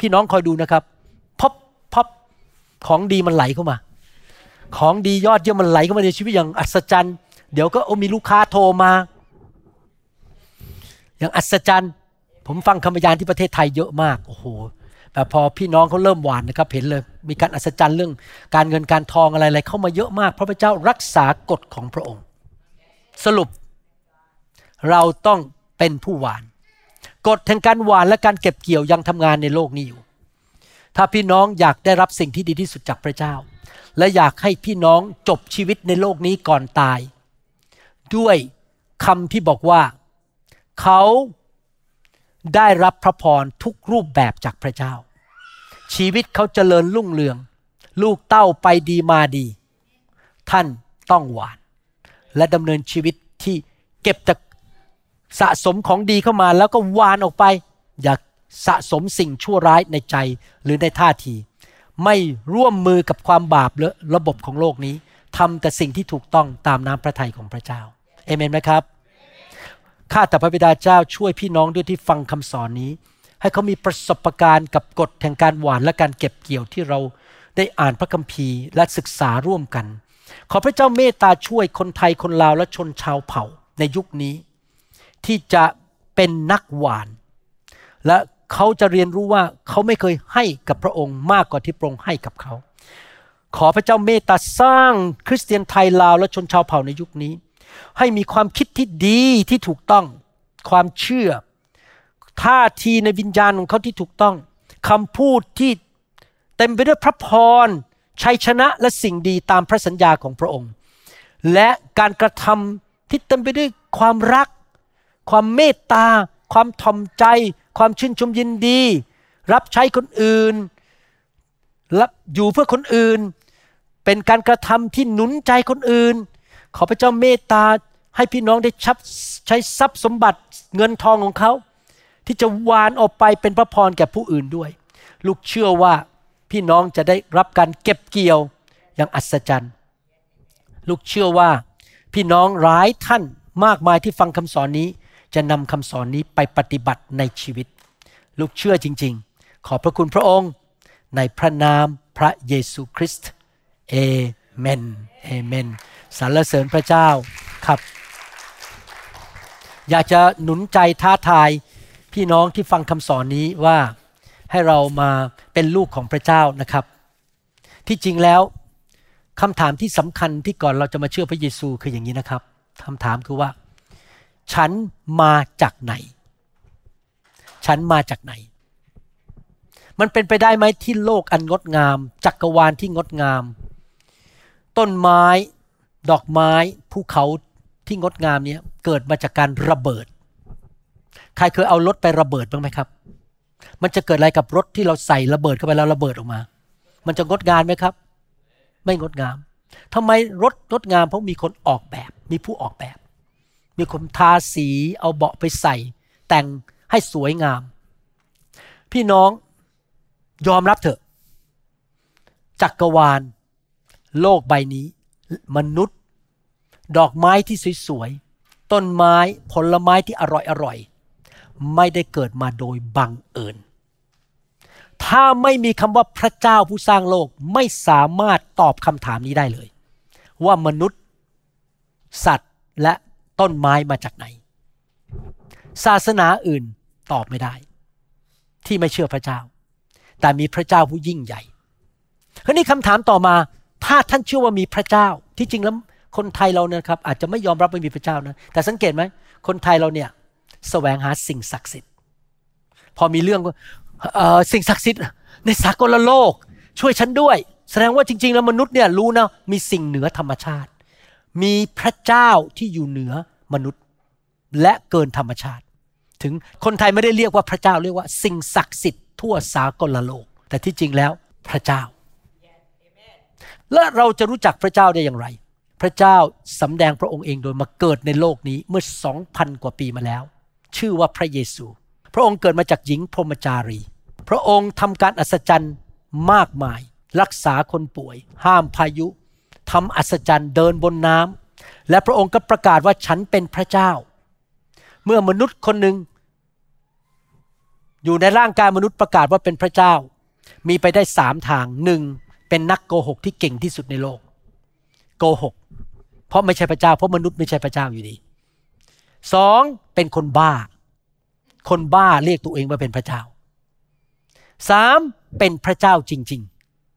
พี่น้องคอยดูนะครับพบพบของดีมันไหลเข้ามา ของดียอดเยี่ยมมันไหลเข้ามาในชีวิตอย่างอัศจรรย์ เดี๋ยวก็มีลูกค้าโทรมา อย่างอัศจรรย์ ผมฟังคำพยานที่ประเทศไทยเยอะมากโอ้โหแต่พอพี่น้องเขาเริ่มหวานนะครับ เห็นเลย มีการอัศจรรย์เรื่องการเงินการทองอะไรอะไรเข้ามาเยอะมาก เพราะพระเจ้ารักษากฎของพระองค์ สรุป เราต้องเป็นผู้หวาน กฎแห่งการหวานและการเก็บเกี่ยวยังทำงานในโลกนี้อยู่ ถ้าพี่น้องอยากได้รับสิ่งที่ดีที่สุดจากพระเจ้า และอยากให้พี่น้องจบชีวิตในโลกนี้ก่อนตาย ด้วยคำที่บอกว่า เขาได้รับพระพรทุกรูปแบบจากพระเจ้า ชีวิตเขาเจริญรุ่งเรือง ลูกเต้าไปดีมาดี ท่านต้องหวาน และดำเนินชีวิตที่เก็บแต่สะสมของดีเข้ามาแล้วก็วานออกไป อย่าสะสมสิ่งชั่วร้ายในใจหรือในท่าที ไม่ร่วมมือกับความบาปและระบบของโลกนี้ทำแต่สิ่งที่ถูกต้องตามน้ำพระทัยของพระเจ้าเอเมนไหมครับข้าแต่พระบิดาเจ้าช่วยพี่น้องด้วยที่ฟังคำสอนนี้ ให้เขามีประสบการณ์กับกฎแห่งการหวานและการเก็บเกี่ยวที่เราได้อ่านพระคัมภีร์และศึกษาร่วมกัน ขอพระเจ้าเมตตาช่วยคนไทยคนลาวและชนชาวเผ่าในยุคนี้ ที่จะเป็นนักหวาน และเขาจะเรียนรู้ว่าเขาไม่เคยให้กับพระองค์มากกว่าที่พระองค์ให้กับเขา ขอพระเจ้าเมตตาสร้างคริสเตียนไทยลาวและชนชาวเผ่าในยุคนี้ ให้มีความคิดที่ดีที่ถูกต้อง ความเชื่อท่าทีในวิญญาณของเขาที่ถูกต้องคำพูดที่เต็มไปด้วยพระพร ชัยชนะและสิ่งดีตามพระสัญญาของพระองค์ และการกระทำที่เต็มไปด้วยความรัก ความเมตตา ความทอมใจ ความชื่นชมยินดี รับใช้คนอื่นรับอยู่เพื่อคนอื่น เป็นการกระทำที่หนุนใจคนอื่น ขอพระเจ้าเมตตาให้พี่น้องได้ชับใช้ทรัพย์สมบัติเงินทองของเขา ที่จะวานออกไปเป็นพระพรแก่ผู้อื่นด้วย ลูกเชื่อว่า พี่น้องจะได้รับการเก็บเกี่ยวอย่างอัศจรรย์ ลูกเชื่อว่าพี่น้องหลายท่านมากมายที่ฟังคำสอนนี้ จะนำคำสอนนี้ไปปฏิบัติในชีวิต ลูกเชื่อจริง ๆ ขอบพระคุณพระองค์ ในพระนามพระเยซูคริสต์เอเมนเอเมนสรรเสริญพระเจ้าครับ อยากจะหนุนใจท้าทายพี่น้องที่ฟังคำสอนนี้ว่า ให้เรามาเป็นลูกของพระเจ้านะครับ ที่จริงแล้วคำถามที่สำคัญที่ก่อนเราจะมาเชื่อพระเยซูคืออย่างนี้นะครับคำถามคือว่า ฉันมาจากไหน ฉันมาจากไหน มันเป็นไปได้ไหมที่โลกอันงดงาม จักรวาลที่งดงาม ต้นไม้ ดอกไม้ภูเขาที่งดงามเนี้เกิดมาจากการระเบิด ใครเคยเอารถไประเบิดบ้างไหมครับ มันจะเกิดอะไรกับรถที่เราใส่ระเบิดเข้าไปแล้วระเบิดออกมา มันจะงดงามไหมครับ ไม่งดงามทำไมรถงดงามเพราะมีคนออกแบบ มีผู้ออกแบบ มีคนทาสีเอาเบาะไปใส่ แต่งให้สวยงาม พี่น้องยอมรับเถอะ จักรวาล โลกใบนี้ มนุษย์ ดอกไม้ที่สวยๆต้นไม้ผลไม้ที่อร่อยๆ ไม่ได้เกิดมาโดยบังเอิญ ถ้าไม่มีคำว่าพระเจ้าผู้สร้างโลกไม่สามารถตอบคำถามนี้ได้เลย ว่ามนุษย์ สัตว์และต้นไม้มาจากไหน ศาสนาอื่นตอบไม่ได้ ที่ไม่เชื่อพระเจ้า แต่มีพระเจ้าผู้ยิ่งใหญ่คราวนี้คำถามต่อมา ถ้าท่านเชื่อว่ามีพระเจ้าที่จริงแล้วคนไทยเราเนี่ยครับอาจจะไม่ยอมรับว่ามีพระเจ้านะแต่สังเกตไหมคนไทยเราเนี่ย แสวงหาสิ่งศักดิ์สิทธิ์ พอมีเรื่องก็สิ่งศักดิ์สิทธิ์ในสากลโลก ช่วยฉันด้วย แสดงว่าจริง ๆ แล้วมนุษย์เนี่ยรู้นะมีสิ่งเหนือธรรมชาติ มีพระเจ้าที่อยู่เหนือมนุษย์และเกินธรรมชาติ ถึงคนไทยไม่ได้เรียกว่าพระเจ้าเรียกว่า สิ่งศักดิ์สิทธิ์ทั่วสากลโลก แต่ที่จริงแล้วพระเจ้า และเราจะรู้จักพระเจ้าได้อย่างไร พระเจ้าสำแดงพระองค์เองโดยมาเกิดในโลกนี้เมื่อสองพันกว่าปีมาแล้ว ชื่อว่าพระเยซู พระองค์เกิดมาจากหญิงพรหมจารี พระองค์ทำการอัศจรรย์มากมาย รักษาคนป่วย ห้ามพายุทำอัศจรรย์เดินบนน้ำและพระองค์ก็ประกาศว่าฉันเป็นพระเจ้า เมื่อมนุษย์คนหนึ่งอยู่ในร่างกายมนุษย์ประกาศว่าเป็นพระเจ้า มีไปได้สามทางหนึ่งเป็นนักโกหกที่เก่งที่สุดในโลก โกหก เพราะไม่ใช่พระเจ้า เพราะมนุษย์ไม่ใช่พระเจ้าอยู่ดี สองเป็นคนบ้า คนบ้าเรียกตัวเองว่าเป็นพระเจ้าสามเป็นพระเจ้าจริง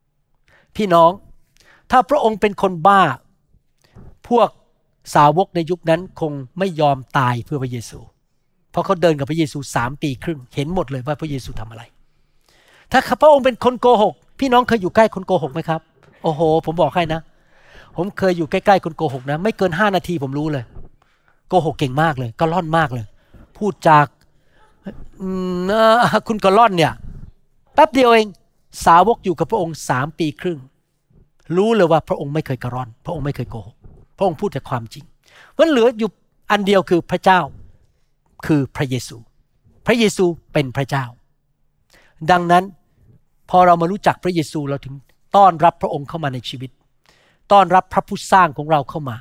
ๆ พี่น้อง ถ้าพระองค์เป็นคนบ้า พวกสาวกในยุคนั้นคงไม่ยอมตายเพื่อพระเยซู เพราะเขาเดินกับพระเยซูสามปีครึ่ง เห็นหมดเลยว่าพระเยซูทำอะไร ถ้าพระองค์เป็นคนโกหก พี่น้องเคยอยู่ใกล้คนโกหกไหมครับ โอ้โห ผมบอกให้นะ ผมเคยอยู่ใกล้ๆคนโกหกนะ ไม่เกินห้านาทีผมรู้เลย โกหกเก่งมากเลยก็ล่อนมากเลย พูดจากคุณกระล่อนเนี่ยแป๊บเดียวเองสาวกอยู่กับพระองค์สามปีครึ่ง รู้เลยว่าพระองค์ไม่เคยกระร่อน พระองค์ไม่เคยโกหกพระองค์พูดแต่ความจริงมันเหลืออยู่อันเดียวคือพระเจ้าคือพระเยซู พระเยซูเป็นพระเจ้า ดังนั้นพอเรามารู้จักพระเยซูเราถึงต้อนรับพระองค์เข้ามาในชีวิต ต้อนรับพระผู้สร้างของเราเข้ามา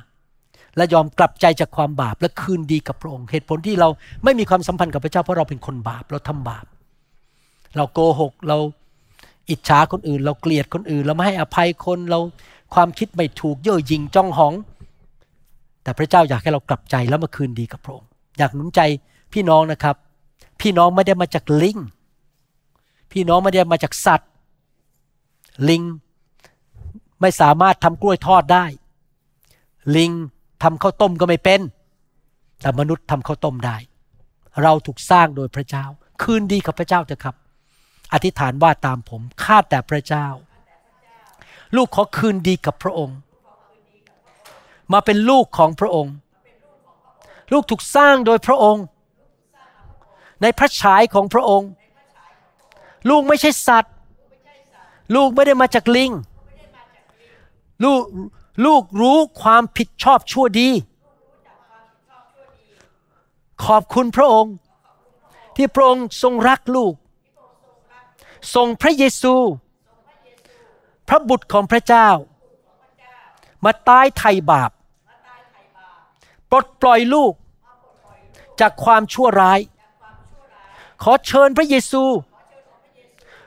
และยอมกลับใจจากความบาปและคืนดีกับพระองค์ เหตุผลที่เราไม่มีความสัมพันธ์กับพระเจ้าเพราะเราเป็นคนบาปเราทำบาป เราโกหกเราอิจฉาคนอื่น เราเกลียดคนอื่น เราไม่ให้อภัยคนเราความคิดไม่ถูกเย่อหยิ่งจ้องหอง แต่พระเจ้าอยากให้เรากลับใจแล้วมาคืนดีกับพระองค์ อยากหนุนใจพี่น้องนะครับ พี่น้องไม่ได้มาจากลิงพี่น้องไม่ได้มาจากสัตว์ ลิงไม่สามารถทำกล้วยทอดได้ ลิง ทำข้าวต้มก็ไม่เป็น แต่มนุษย์ทำข้าวต้มได้ เราถูกสร้างโดยพระเจ้า คืนดีกับพระเจ้าเถอะครับ อธิษฐานว่าตามผมข้าแต่พระเจ้า ลูกขอคืนดีกับพระองค์ มาเป็นลูกของพระองค์ ลูกถูกสร้างโดยพระองค์ ในพระฉายของพระองค์ ลูกไม่ใช่สัตว์ ลูกไม่ได้มาจากลิงลูก ลูกรู้ความผิดชอบชั่วดี ขอบคุณพระองค์ ที่พระองค์ทรงรักลูกส่งพระเยซู พระบุตรของพระเจ้า มาตายไถ่บาปปลดปล่อยลูกจากความชั่วร้าย ขอเชิญพระเยซู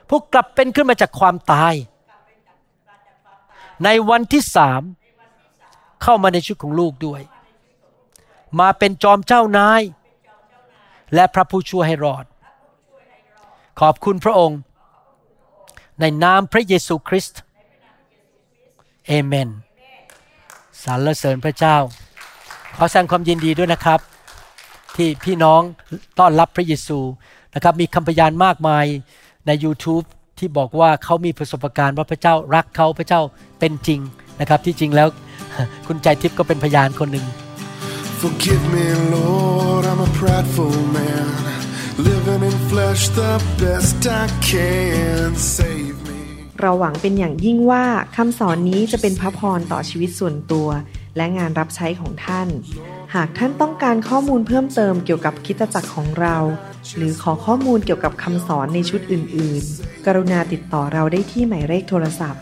ผู้กลับเป็นขึ้นมาจากความตาย ในวันที่สาม เข้ามาในชีวิตของลูกด้วย มาเป็นจอมเจ้านาย และพระผู้ช่วยให้รอด ขอบคุณพระองค์ ในนามพระเยซูคริสต์เอเมนสรรเสริญพระเจ้า ขอแสดงความยินดีด้วยนะครับ ที่พี่น้องต้อนรับพระเยซูนะครับมีคำพยานมากมายใน YouTube ที่บอกว่าเขามีประสบการณ์ว่าพระเจ้ารักเขาพระเจ้าเป็นจริงนะครับที่จริงแล้ว คุณใจทิพย์ก็เป็นพยานคนหนึ่ง Forgive me, Lord, I'm a prideful man. Living in flesh the best I can. Save me. เราหวังเป็นอย่างยิ่งว่าคำสอนนี้จะเป็นพระพรต่อชีวิตส่วนตัว และงานรับใช้ของท่าน หากท่านต้องการข้อมูลเพิ่มเติมเกี่ยวกับคริดตจักรของเรา หรือขอข้อมูลเกี่ยวกับคำสอนในชุดอื่น ๆ กรุณาติดต่อเราได้ที่หมายเลขโทรศัพท์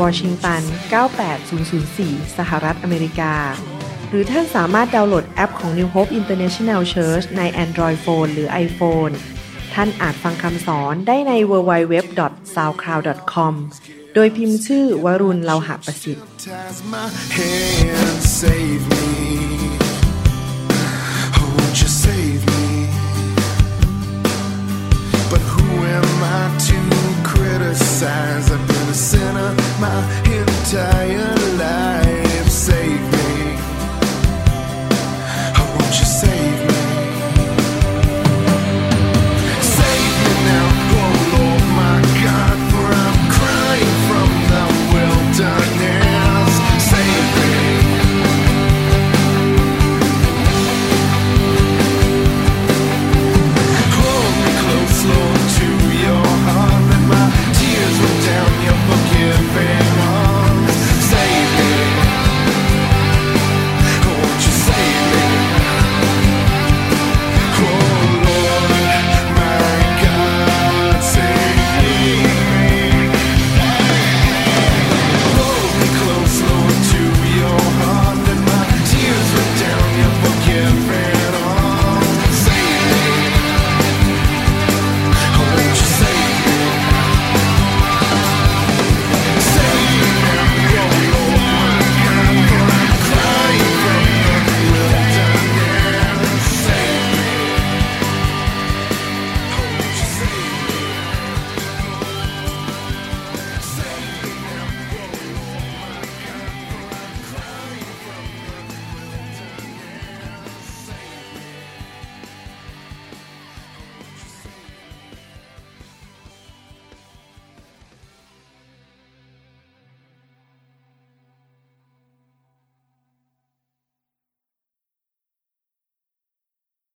วอชิงตัน 98004 สหรัฐอเมริกา หรือท่านสามารถดาวน์โหลดแอปของ New Hope International Church ใน Android Phone หรือ iPhone ท่านอาจฟังคำสอนได้ใน www.soundcloud.com โดยพิมพ์ชื่อวรุณเลาหะประสิทธิ์ I've been a sinner my entire life.